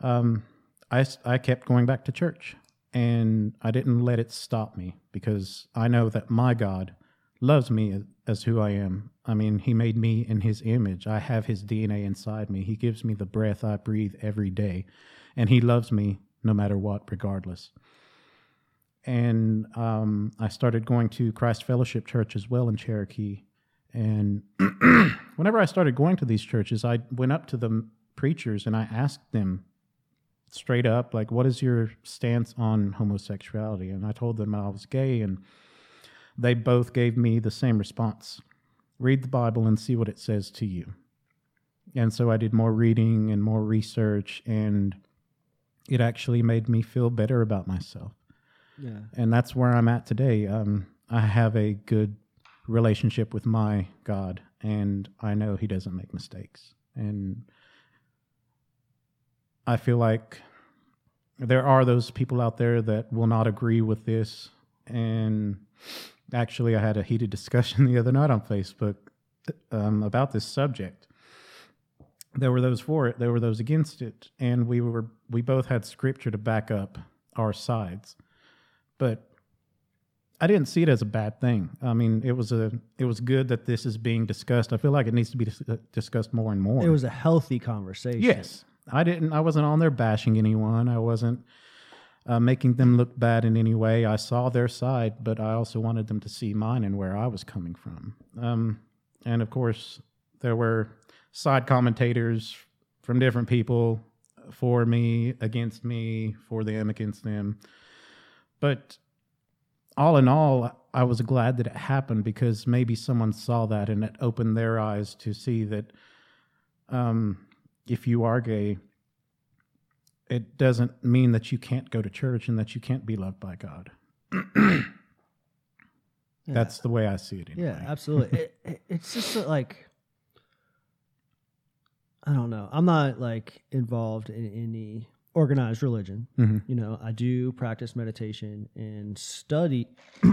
S4: um, I, I kept going back to church and I didn't let it stop me because I know that my God loves me as, as who I am. I mean, He made me in His image. I have His DNA inside me. He gives me the breath I breathe every day, and He loves me no matter what, regardless. And um, I started going to Christ Fellowship Church as well in Cherokee. And whenever I started going to these churches, I went up to the preachers and I asked them straight up, like, what is your stance on homosexuality? And I told them I was gay, and they both gave me the same response read the Bible and see what it says to you. And so I did more reading and more research, and it actually made me feel better about myself.
S1: Yeah.
S4: And that's where I'm at today. Um, I have a good relationship with my God, and I know He doesn't make mistakes. And I feel like there are those people out there that will not agree with this. And actually, I had a heated discussion the other night on Facebook um, about this subject. There were those for it, there were those against it, and we were we both had scripture to back up our sides. But I didn't see it as a bad thing. I mean, it was a it was good that this is being discussed. I feel like it needs to be dis- discussed more and more.
S1: It was a healthy conversation.
S4: Yes, I didn't. I wasn't on there bashing anyone. I wasn't uh, making them look bad in any way. I saw their side, but I also wanted them to see mine and where I was coming from. Um, and of course, there were side commentators from different people for me, against me, for them, against them. But all in all, I was glad that it happened because maybe someone saw that and it opened their eyes to see that um, if you are gay, it doesn't mean that you can't go to church and that you can't be loved by God. That's the way I see it. Anyway.
S1: Yeah, absolutely. it, it, it's just like I don't know. I'm not like involved in any organized religion.
S4: Mhm.
S1: You know, I do practice meditation and study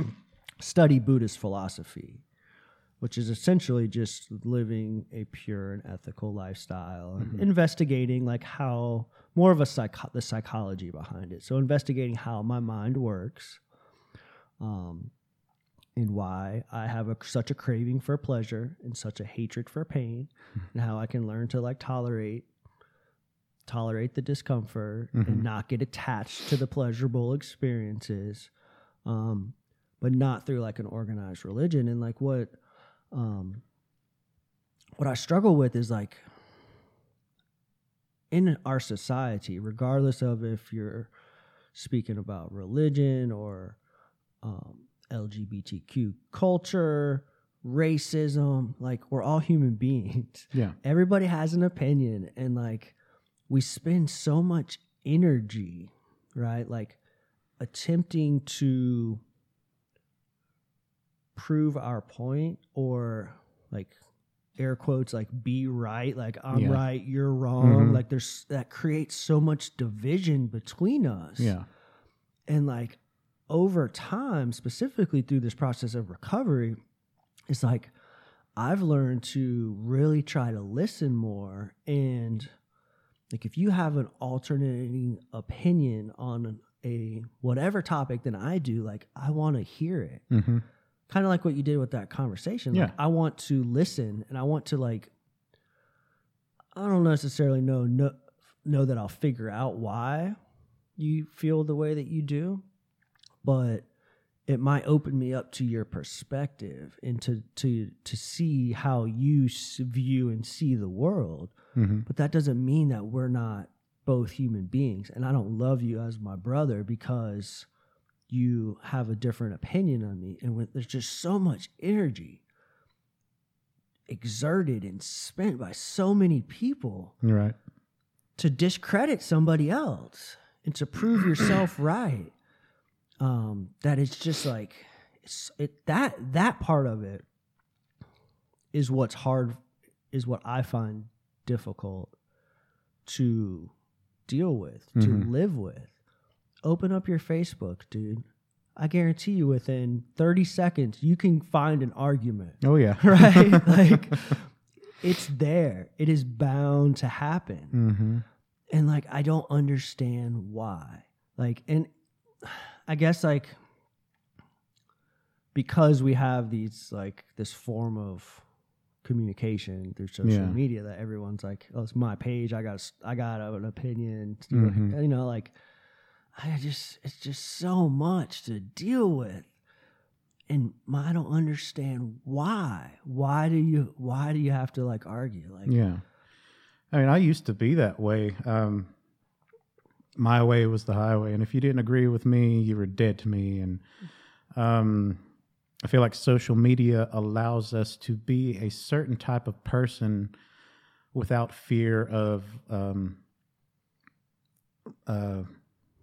S1: study Buddhist philosophy, which is essentially just living a pure and ethical lifestyle and investigating like how more of a psycho- the psychology behind it. So investigating how my mind works, um, and why I have a, such a craving for pleasure and such a hatred for pain, and how I can learn to like tolerate tolerate the discomfort and not get attached to the pleasurable experiences um, but not through like an organized religion. And like what um, what i struggle with is like in our society regardless of if you're speaking about religion or um, lgbtq culture racism like we're all human beings
S4: Yeah.
S1: everybody has an opinion and like we spend so much energy right like attempting to prove our point or like air quotes like be right like i'm
S4: Yeah.
S1: right you're wrong
S4: Mhm.
S1: like there's that creates so much division between us
S4: Yeah.
S1: and like over time specifically through this process of recovery it's like i've learned to really try to listen more and like if you have an alternating opinion on a whatever topic than i do like i want to hear it
S4: Mm-hmm.
S1: Kind of like what you did with that conversation like
S4: Yeah.
S1: i want to listen and i want to like i don't necessarily know know, know that i'll figure out why you feel the way that you do but it might open me up to your perspective and to to to see how you view and see the world
S4: Mm-hmm.
S1: but that doesn't mean that we're not both human beings and i don't love you as my brother because you have a different opinion on me and when there's just so much energy exerted and spent by so many people
S4: right.
S1: to discredit somebody else and to prove yourself right um that it's just like it's it that that part of it is what's hard is what i find difficult to deal with to
S4: Mhm.
S1: live with open up your facebook dude i guarantee you within 30 seconds you can find an argument
S4: Oh yeah.
S1: right like it's there it is bound to happen
S4: mm-hmm.
S1: and like i don't understand why like and i guess like because we have these like this form of communication through social
S4: Yeah.
S1: media that everyone's like oh it's my page i got i got an opinion
S4: Mhm.
S1: you know like i just it's just so much to deal with and i don't understand why why do you why do you have to like argue like
S4: Yeah. I mean, I used to be that way. Um, my way was the highway, and if you didn't agree with me, you were dead to me. And um, I feel like social media allows us to be a certain type of person without fear of um, uh,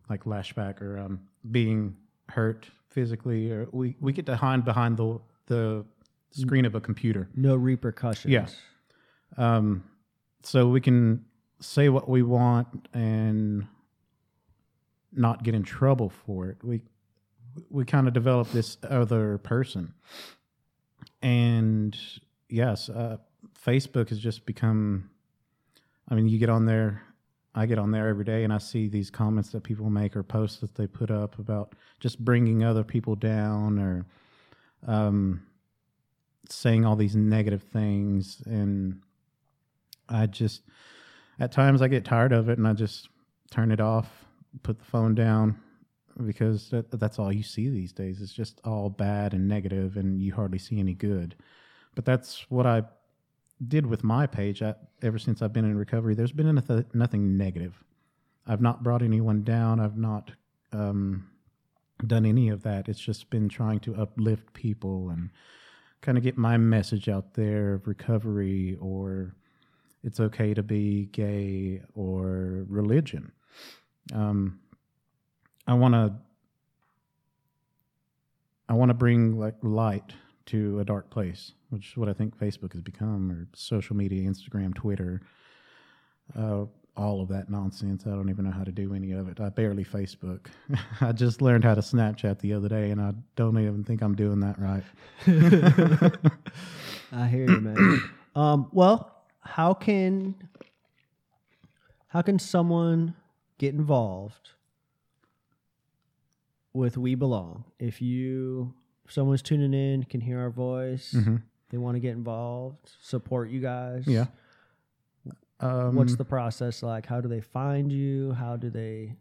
S4: like lashback or um, being hurt physically, or we, we get to hide behind the the screen of a computer.
S1: no repercussions
S4: Yeah. Um, so we can say what we want and not get in trouble for it. We we kind of develop this other person, and yes, uh, Facebook has just become. I mean, you get on there. I get on there every day, and I see these comments that people make or posts that they put up about just bringing other people down or um, saying all these negative things, and I just at times I get tired of it and I just turn it off, put the phone down because that, that's all you see these days. It's just all bad and negative and you hardly see any good. But that's what I did with my page I, ever since I've been in recovery. There's been nothing, nothing negative. I've not brought anyone down. I've not um, done any of that. It's just been trying to uplift people and kind of get my message out there of recovery or it's okay to be gay or religion. Um, I want to. I want to bring like light to a dark place, which is what I think Facebook has become, or social media, Instagram, Twitter. Uh, all of that nonsense. I don't even know how to do any of it. I barely Facebook. I just learned how to Snapchat the other day, and I don't even think I'm doing that right.
S1: I hear you, man. um, well, how can how can someone get involved with We Belong? If you someone's tuning in, can hear our voice, they want to get involved, support you guys.
S4: Yeah. Um,
S1: What's the process like? How do they find you? How do they?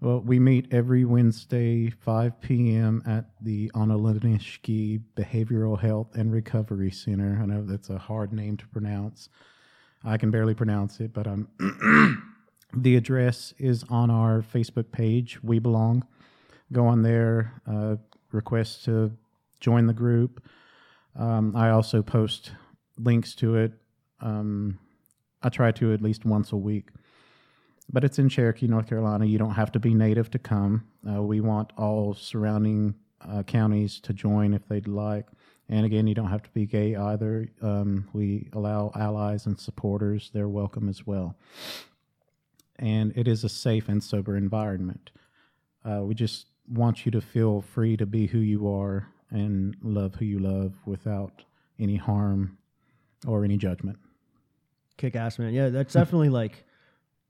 S4: Well, we meet every Wednesday, 5 p.m. at the Analenisgi Behavioral Health and Recovery Center. I know that's a hard name to pronounce. I can barely pronounce it, but um, the address is on our Facebook page, We Belong. Go on there, uh, request to join the group. Um, I also post links to it. Um, I try to at least once a week but it's in Cherokee, North Carolina. You don't have to be native to come. Uh, we want all surrounding uh, counties to join if they'd like. And again, you don't have to be gay either. Um, we allow allies and supporters; they're welcome as well. And it is a safe and sober environment. Uh, we just want you to feel free to be who you are and love who you love without any harm or any judgment.
S1: Kick ass, man. Yeah, that's definitely like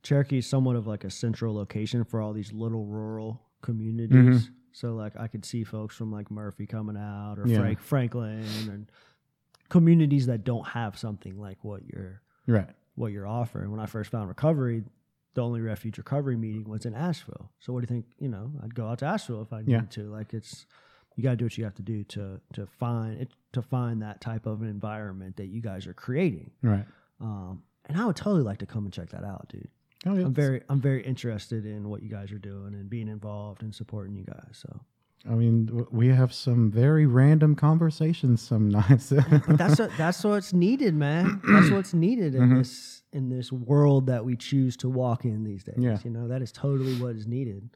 S1: Cherokee is somewhat of like a central location for all these little rural communities. Mm-hmm. So like I could see folks from like Murphy coming out or
S4: Yeah.
S1: Frank Franklin and communities that don't have something like what you're
S4: Right.
S1: what you're offering. When I first found recovery, the only refuge recovery meeting was in Asheville. So what do you think? You know, I'd go out to Asheville if I
S4: Yeah.
S1: needed to. Like it's you got to do what you have to do to to find it to find that type of an environment that you guys are creating.
S4: Right.
S1: Um, and I would totally like to come and check that out, dude.
S4: Oh, yeah.
S1: I'm very I'm very interested in what you guys are doing and being involved and supporting you guys. So
S4: I mean, we have some very random conversations some nights.
S1: but that's what that's what's needed, man. That's what's needed
S4: Mm-hmm.
S1: in this in this world that we choose to walk in these days.
S4: Yeah.
S1: You know, that is totally what is needed.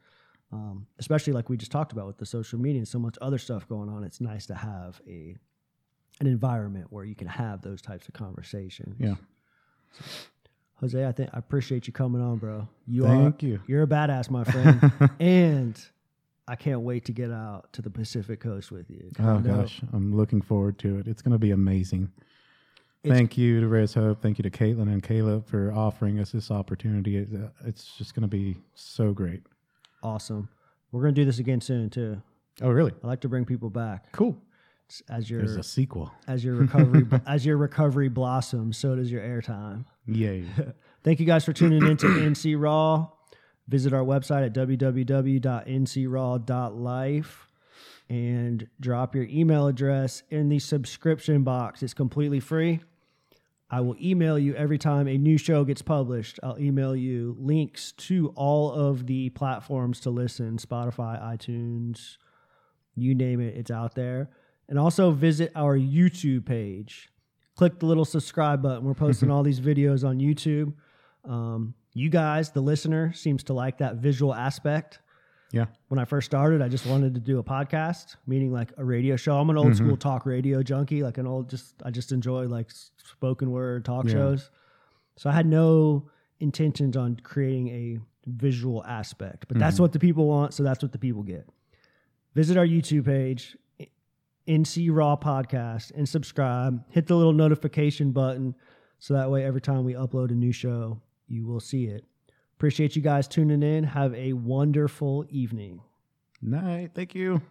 S1: Um, especially like we just talked about with the social media and so much other stuff going on. It's nice to have a an environment where you can have those types of conversations.
S4: yeah.
S1: Jose, I think I appreciate you coming on, bro. You
S4: Thank
S1: are
S4: you.
S1: you're a badass, my friend. and I can't wait to get out to the Pacific Coast with you.
S4: Oh gosh, I'm looking forward to it. It's going to be amazing.
S1: It's-
S4: Thank you to Res Hope. Thank you to Caitlin and Caleb for offering us this opportunity. It- uh, It's just going to be so great.
S1: Awesome. We're gonna do this again soon too.
S4: Oh, really?
S1: I like to bring people back
S4: Cool.
S1: As your
S4: There's a sequel.
S1: as your recovery as your recovery blossoms. So does your airtime.
S4: Yay.
S1: Thank you guys for tuning in to NC Raw. Visit our website at www.ncraw.life and drop your email address in the subscription box. It's completely free. I will email you every time a new show gets published. I'll email you links to all of the platforms to listen Spotify, iTunes, you name it, it's out there. And also visit our YouTube page. Click the little subscribe button. We're posting all these videos on YouTube. Um, you guys, the listener, seems to like that visual aspect
S4: Yeah.
S1: when I first started, I just wanted to do a podcast, meaning like a radio show. I'm an old mm-hmm. school talk radio junkie, like an old just I just enjoy like spoken word talk
S4: Yeah.
S1: shows. So I had no intentions on creating a visual aspect, but that's mm-hmm. what the people want, so that's what the people get. Visit our YouTube page, NC Raw Podcast, and subscribe. Hit the little notification button so that way every time we upload a new show, you will see it. Appreciate you guys tuning in. Have a wonderful evening.
S4: Night. Thank you.